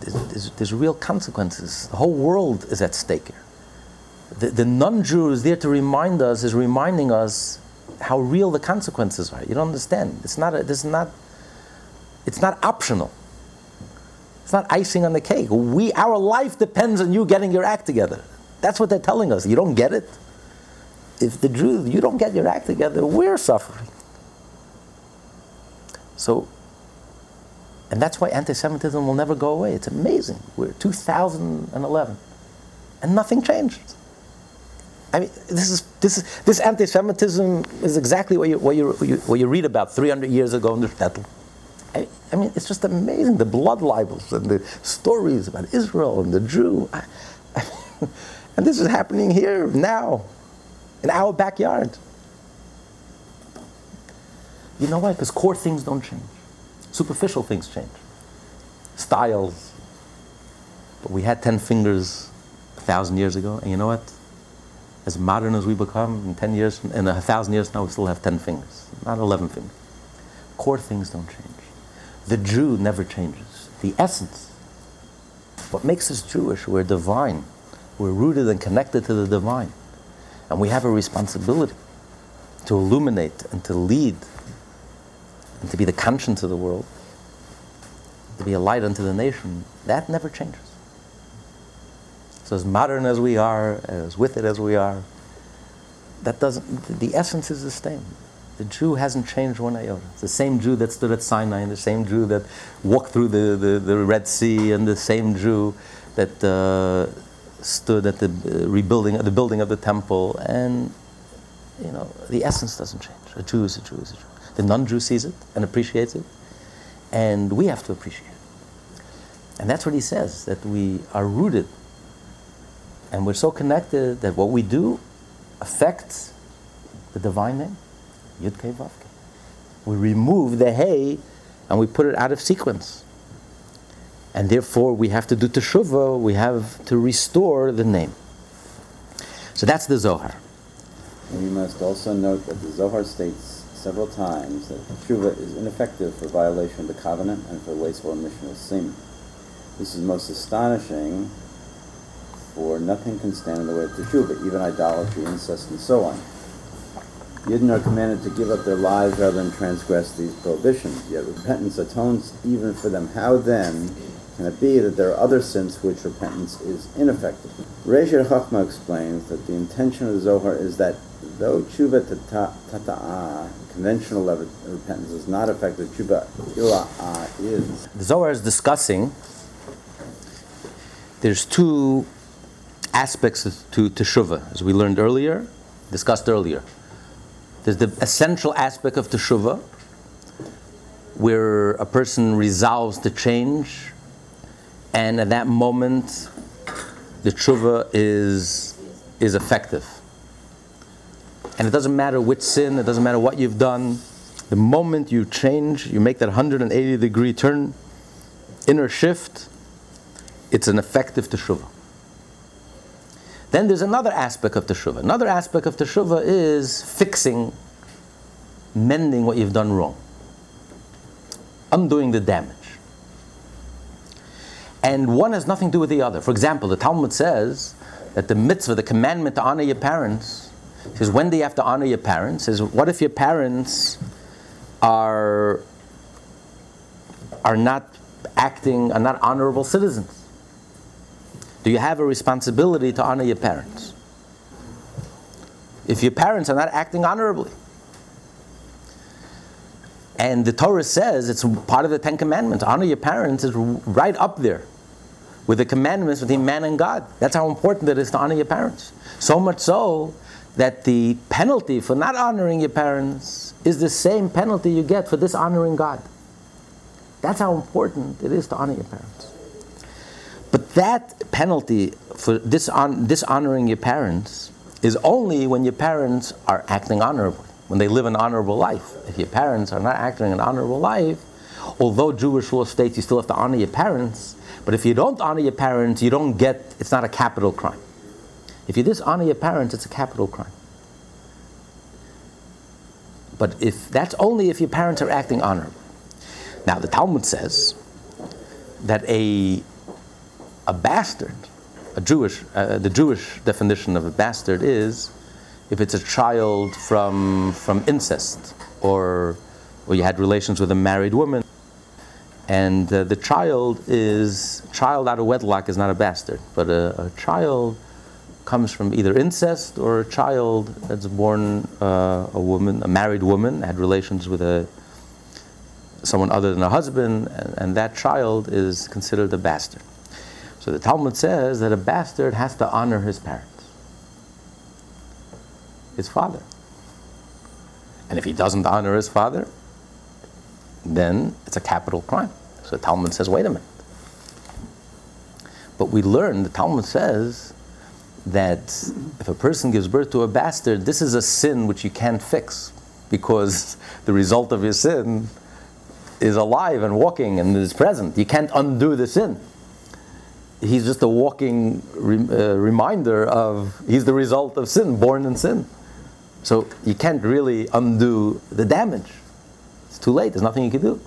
there's, there's, there's real consequences. The whole world is at stake here the, the non-Jew is there to remind us, is reminding us how real the consequences are. You don't understand. It's not, a, this is not, it's not optional. It's not icing on the cake. We, our life depends on you getting your act together. That's what they're telling us. You don't get it. If the Jews, you don't get your act together, we're suffering. So, and that's why anti-Semitism will never go away. It's amazing. We're 2011, and nothing changed. I mean, this is this is this anti-Semitism is exactly what you what you what you read about 300 years ago in the Shtetl. I, I, mean, it's just amazing the blood libels and the stories about Israel and the Jew, I, I, and this is happening here now, in our backyard. You know why? Because core things don't change. Superficial things change. Styles. But we had ten fingers a thousand years ago, and you know what? As modern as we become, in 10 years, in a thousand years now, we still have 10 fingers, not 11 fingers. Core things don't change. The Jew never changes. The essence, what makes us Jewish, we're divine. We're rooted and connected to the divine. And we have a responsibility to illuminate and to lead and to be the conscience of the world, to be a light unto the nation. That never changes. So as modern as we are, as with it as we are, that doesn't, the essence is the same. The Jew hasn't changed one iota. It's the same Jew that stood at Sinai, and the same Jew that walked through the, the, the Red Sea, and the same Jew that uh, stood at the uh, rebuilding, the building of the temple, and you know the essence doesn't change. A Jew is a Jew is a Jew. The non-Jew sees it and appreciates it, and we have to appreciate it. And that's what he says that we are rooted, and we're so connected that what we do affects the divine name, Yud Kei Vav. We remove the Hey, and we put it out of sequence and therefore we have to do teshuvah, we have to restore the name. So that's the Zohar. And we must also note that the Zohar states several times that teshuvah is ineffective for violation of the covenant and for wasteful emission of sin. This is most astonishing, nothing can stand in the way of teshuvah, even idolatry, incest, and so on. Yidden are commanded to give up their lives rather than transgress these prohibitions, yet repentance atones even for them. How then can it be that there are other sins which repentance is ineffective? Reishit Chachma explains that the intention of the Zohar is that though tshuva tata'a, conventional repentance, is not effective, tshuva ila'ah is. The Zohar is discussing there's two aspects to teshuvah, as we learned earlier, discussed earlier. There's the essential aspect of teshuvah, where a person resolves to change and at that moment the tshuva is is effective. And it doesn't matter which sin, it doesn't matter what you've done. The moment you change, you make that 180 degree turn, inner shift, it's an effective teshuvah. Then there's another aspect of teshuvah. Another aspect of teshuvah is fixing, mending what you've done wrong, undoing the damage and one has nothing to do with the other. For example, the Talmud says that the mitzvah, the commandment to honor your parents, says when do you have to honor your parents? Says what if your parents are are not acting, are not honorable citizens? Do you have a responsibility to honor your parents? If your parents are not acting honorably, and the Torah says it's part of the Ten Commandments. Honor your parents is right up there with the commandments between man and God. That's how important it is to honor your parents. So much so that the penalty for not honoring your parents is the same penalty you get for dishonoring God. That's how important it is to honor your parents. But that penalty for dishon- dishonoring your parents is only when your parents are acting honorably when they live an honorable life. If your parents are not acting an honorable life, although Jewish law states you still have to honor your parents, but if you don't honor your parents, you don't get, it's not a capital crime. If you dishonor your parents, it's a capital crime. But if that's only if your parents are acting honorably. Now the Talmud says that a a bastard, a Jewish, uh, the Jewish definition of a bastard is if it's a child from, from incest or, or you had relations with a married woman and uh, the child is child out of wedlock is not a bastard but a, a child comes from either incest or a child that's born uh, a woman a married woman had relations with a someone other than a husband and, and that child is considered a bastard so the talmud says that a bastard has to honor his parents his father. And if he doesn't honor his father, then it's a capital crime. So the Talmud says, wait a minute. But we learn, the Talmud says, that if a person gives birth to a bastard, this is a sin which you can't fix because the result of your sin is alive and walking and is present. You can't undo the sin. He's just a walking re- uh, reminder of he's the result of sin, born in sin. So you can't really undo the damage. It's too late. There's nothing you can do.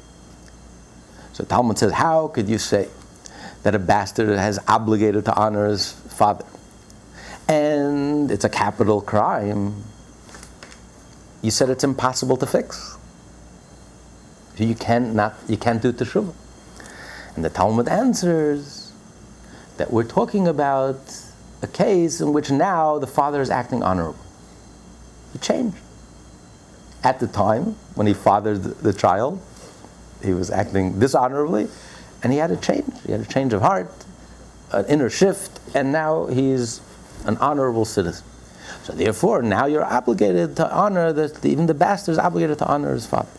So Talmud says, how could you say that a bastard has obligated to honor his father? And it's a capital crime. You said it's impossible to fix. You can't not you can't do teshuvah. And the Talmud answers that we're talking about a case in which now the father is acting honorable. He changed. At the time when he fathered the child, he was acting dishonorably, and he had a change. He had a change of heart, an inner shift, and now he's an honorable citizen. So therefore, now you're obligated to honor that even the bastard is obligated to honor his father.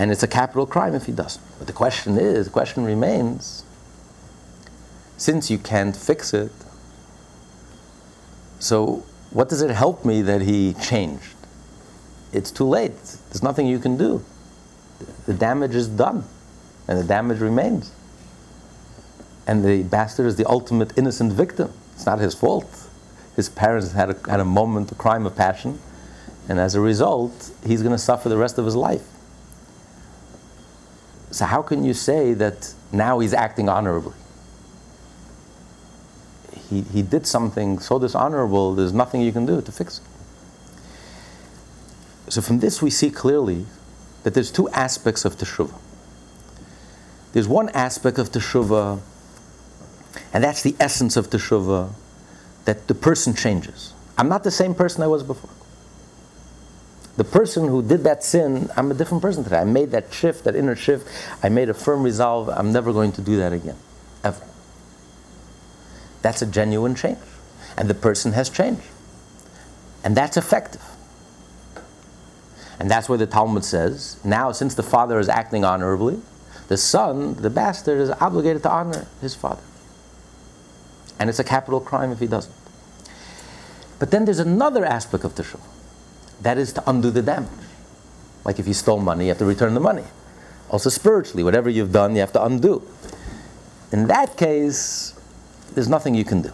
And it's a capital crime if he doesn't. But the question is, the question remains, since you can't fix it, so what does it help me that he changed? It's too late. There's nothing you can do. The damage is done, and the damage remains. And the bastard is the ultimate innocent victim. It's not his fault. His parents had a, had a moment, a crime of passion, and as a result, he's going to suffer the rest of his life. So, how can you say that now he's acting honorably? He, he did something so dishonorable, there's nothing you can do to fix it. So, from this, we see clearly that there's two aspects of teshuvah. There's one aspect of teshuvah, and that's the essence of teshuvah, that the person changes. I'm not the same person I was before. The person who did that sin, I'm a different person today. I made that shift, that inner shift. I made a firm resolve. I'm never going to do that again, ever. That's a genuine change. And the person has changed. And that's effective. And that's where the Talmud says now, since the father is acting honorably, the son, the bastard, is obligated to honor his father. And it's a capital crime if he doesn't. But then there's another aspect of teshuvah that is to undo the damage. Like if you stole money, you have to return the money. Also, spiritually, whatever you've done, you have to undo. In that case, there's nothing you can do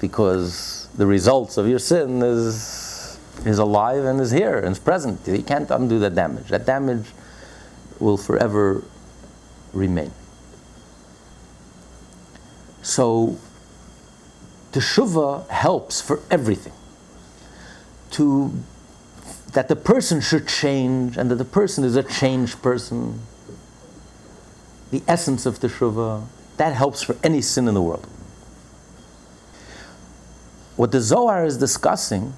because the results of your sin is, is alive and is here and is present. You can't undo that damage. That damage will forever remain. So, teshuva helps for everything. To that the person should change and that the person is a changed person. The essence of the teshuva, that helps for any sin in the world. What the Zohar is discussing,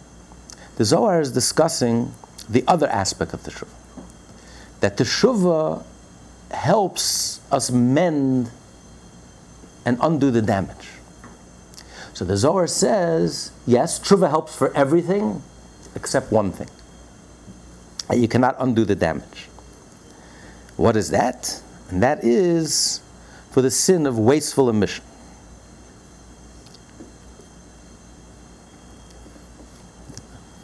the Zohar is discussing the other aspect of the teshuva. That the teshuva helps us mend and undo the damage. So the Zohar says, yes, teshuva helps for everything except one thing you cannot undo the damage. What is that? And that is for the sin of wasteful emission.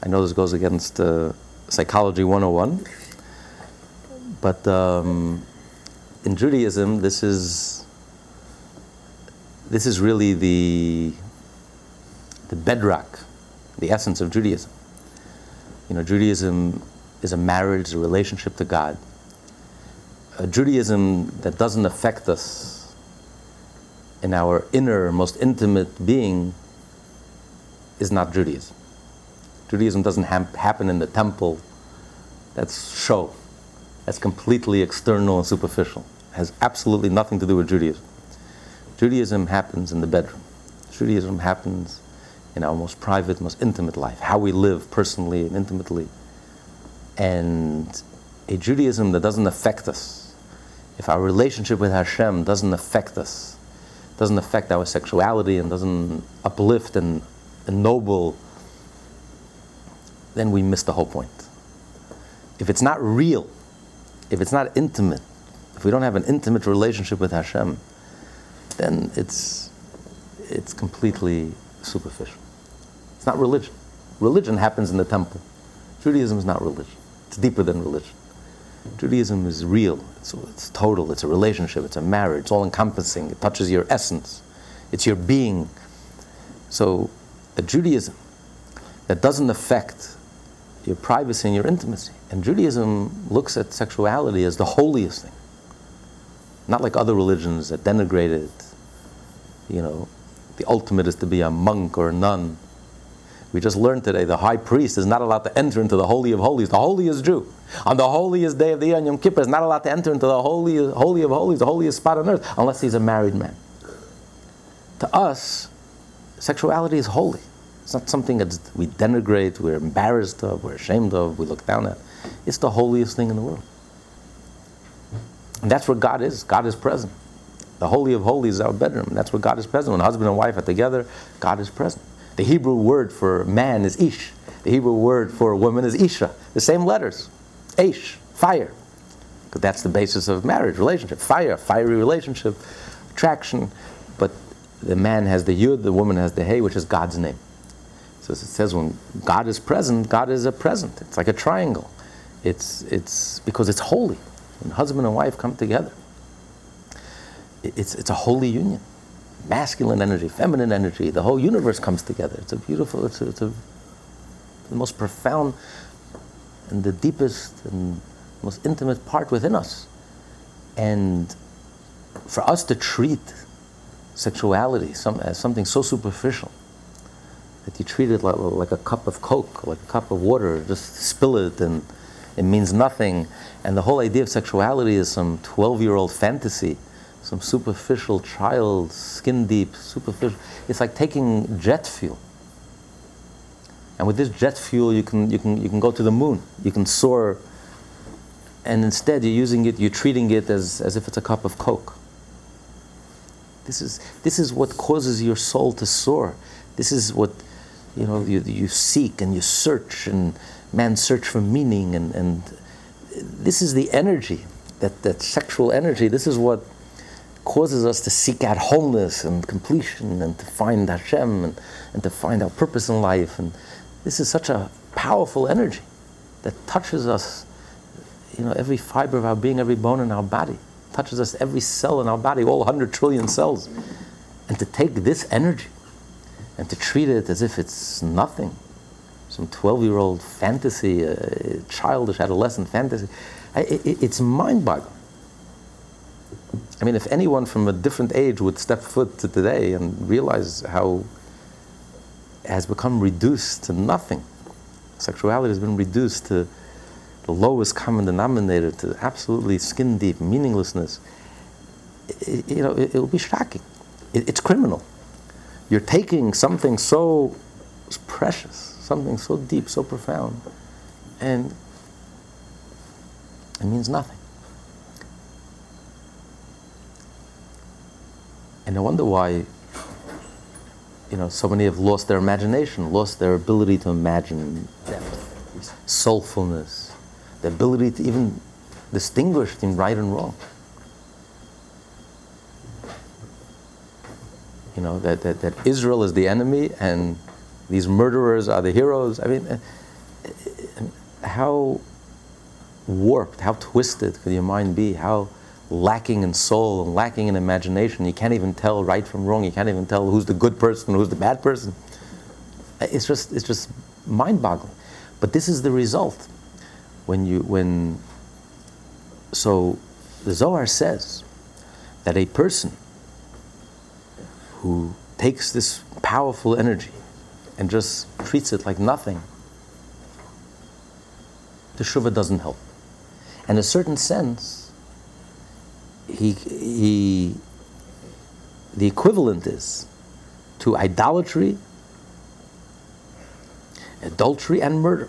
I know this goes against uh, Psychology 101, but um, in Judaism, this is this is really the the bedrock, the essence of Judaism. You know, Judaism is a marriage, a relationship to God. A Judaism that doesn't affect us in our inner, most intimate being is not Judaism. Judaism doesn't ha- happen in the temple. That's show. That's completely external and superficial. It has absolutely nothing to do with Judaism. Judaism happens in the bedroom. Judaism happens in our most private, most intimate life, how we live personally and intimately and a Judaism that doesn't affect us, if our relationship with Hashem doesn't affect us, doesn't affect our sexuality and doesn't uplift and ennoble, then we miss the whole point. If it's not real, if it's not intimate, if we don't have an intimate relationship with Hashem, then it's, it's completely superficial. It's not religion. Religion happens in the temple. Judaism is not religion. It's deeper than religion. Judaism is real, it's, it's total, it's a relationship, it's a marriage, it's all encompassing, it touches your essence, it's your being. So, a Judaism that doesn't affect your privacy and your intimacy. And Judaism looks at sexuality as the holiest thing. Not like other religions that denigrate it. You know, the ultimate is to be a monk or a nun. We just learned today the high priest is not allowed to enter into the Holy of Holies, the holiest Jew. On the holiest day of the year, Yom Kippur, is not allowed to enter into the Holy, Holy of Holies, the holiest spot on earth, unless he's a married man. To us, sexuality is holy. It's not something that we denigrate, we're embarrassed of, we're ashamed of, we look down at. It's the holiest thing in the world. And that's where God is. God is present. The Holy of Holies is our bedroom. That's where God is present. When husband and wife are together, God is present. The Hebrew word for man is ish. The Hebrew word for woman is isha. The same letters. Ish, fire. Because that's the basis of marriage, relationship. Fire, fiery relationship, attraction. But the man has the yud, the woman has the hey, which is God's name. So it says when God is present, God is a present. It's like a triangle. It's, it's because it's holy. When husband and wife come together, it's, it's a holy union. Masculine energy, feminine energy, the whole universe comes together. It's a beautiful, it's, a, it's a, the most profound and the deepest and most intimate part within us. And for us to treat sexuality some, as something so superficial that you treat it like, like a cup of Coke, like a cup of water, just spill it and it means nothing. And the whole idea of sexuality is some 12 year old fantasy, some superficial child, skin deep, superficial. It's like taking jet fuel. And with this jet fuel, you can, you can, you can go to the moon, you can soar. And instead, you're using it, you're treating it as, as if it's a cup of Coke. This is, this is what causes your soul to soar. This is what you know you, you seek and you search and man search for meaning and, and this is the energy that, that sexual energy this is what causes us to seek out wholeness and completion and to find Hashem and, and to find our purpose in life and this is such a powerful energy that touches us you know every fiber of our being every bone in our body touches us every cell in our body all 100 trillion cells and to take this energy and to treat it as if it's nothing, some 12 year old fantasy, uh, childish adolescent fantasy, it, it, it's mind boggling. I mean, if anyone from a different age would step foot to today and realize how it has become reduced to nothing, sexuality has been reduced to the lowest common denominator, to absolutely skin deep meaninglessness, it, you know, it, will be shocking. it's criminal you're taking something so precious, something so deep, so profound, and it means nothing. And I wonder why, you know, so many have lost their imagination, lost their ability to imagine depth, soulfulness, the ability to even distinguish between right and wrong. you know, that, that, that Israel is the enemy and these murderers are the heroes. I mean, uh, how warped, how twisted could your mind be? How lacking in soul and lacking in imagination. You can't even tell right from wrong. You can't even tell who's the good person, who's the bad person. It's just, it's just mind-boggling. But this is the result. When you, when, so the Zohar says that a person who takes this powerful energy and just treats it like nothing, teshuva doesn't help. In a certain sense, he, he, the equivalent is to idolatry, adultery, and murder.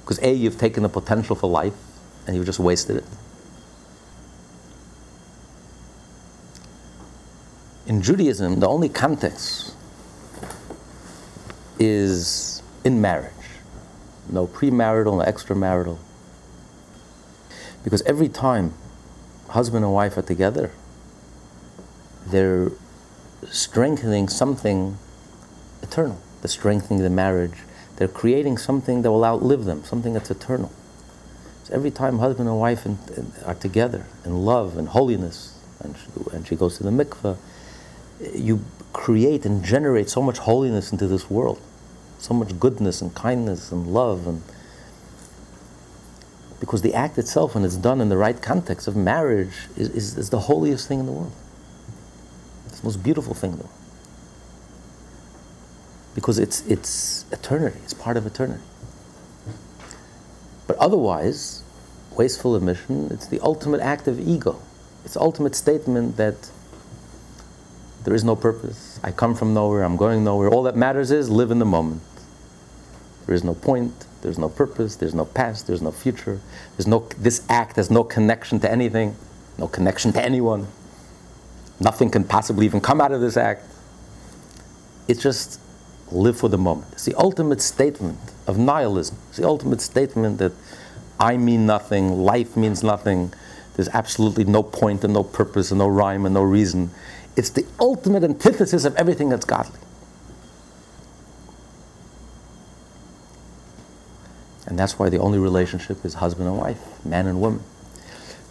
Because A, you've taken the potential for life and you've just wasted it. in Judaism, the only context is in marriage. No premarital, no extramarital. Because every time husband and wife are together, they're strengthening something eternal. They're strengthening the marriage. They're creating something that will outlive them, something that's eternal. So every time husband and wife in, in, are together in love and holiness, and she, and she goes to the mikveh, you create and generate so much holiness into this world, so much goodness and kindness and love and because the act itself, when it's done in the right context of marriage, is, is, is the holiest thing in the world. It's the most beautiful thing in the world. Because it's, it's eternity, it's part of eternity. But otherwise, wasteful emission, it's the ultimate act of ego. It's ultimate statement that there is no purpose. I come from nowhere, I'm going nowhere. All that matters is live in the moment. There is no point, there's no purpose, there's no past, there's no future. There's no this act has no connection to anything, no connection to anyone. Nothing can possibly even come out of this act. It's just live for the moment. It's the ultimate statement of nihilism. It's the ultimate statement that I mean nothing, life means nothing, there's absolutely no point and no purpose and no rhyme and no reason. It's the ultimate antithesis of everything that's godly. And that's why the only relationship is husband and wife, man and woman.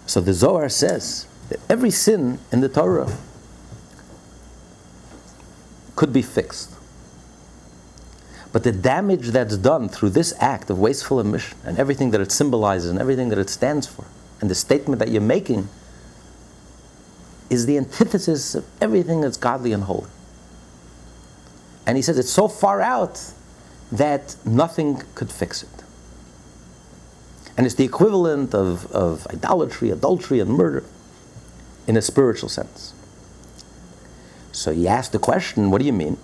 So the Zohar says that every sin in the Torah could be fixed. But the damage that's done through this act of wasteful emission and everything that it symbolizes and everything that it stands for and the statement that you're making is the antithesis of everything that's godly and holy. And he says it's so far out that nothing could fix it. And it's the equivalent of, of idolatry, adultery, and murder in a spiritual sense. So you ask the question, what do you mean?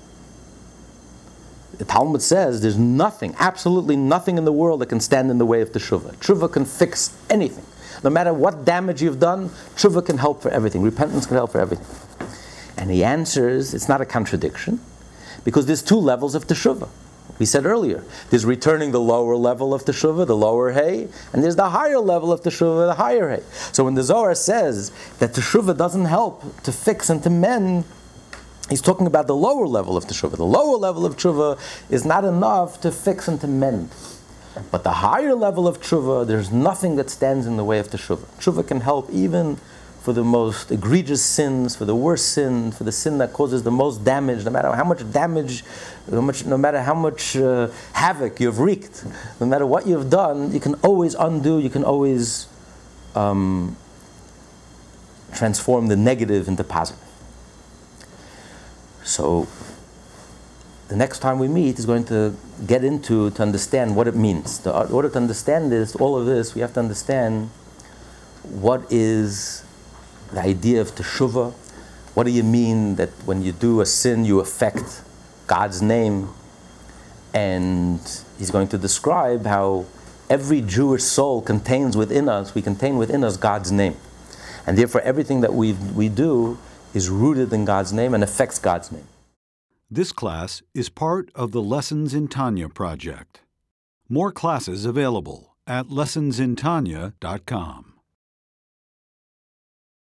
The Talmud says there's nothing, absolutely nothing in the world that can stand in the way of teshuva. Teshuva can fix anything. No matter what damage you've done, teshuva can help for everything. Repentance can help for everything. And he answers, it's not a contradiction, because there's two levels of teshuva. We said earlier, there's returning the lower level of teshuva, the lower hay, and there's the higher level of teshuva, the higher hay. So when the Zohar says that teshuva doesn't help to fix and to mend, he's talking about the lower level of teshuva. The lower level of teshuva is not enough to fix and to mend. But the higher level of tshuva, there's nothing that stands in the way of teshuva. Tshuva can help even for the most egregious sins, for the worst sin, for the sin that causes the most damage, no matter how much damage, no, much, no matter how much uh, havoc you've wreaked, no matter what you've done, you can always undo, you can always um, transform the negative into positive. So, the next time we meet is going to get into to understand what it means. In order to understand this, all of this, we have to understand what is the idea of teshuvah. What do you mean that when you do a sin, you affect God's name? And he's going to describe how every Jewish soul contains within us, we contain within us God's name. And therefore, everything that we, we do is rooted in God's name and affects God's name. This class is part of the Lessons in Tanya project. More classes available at lessonsintanya.com.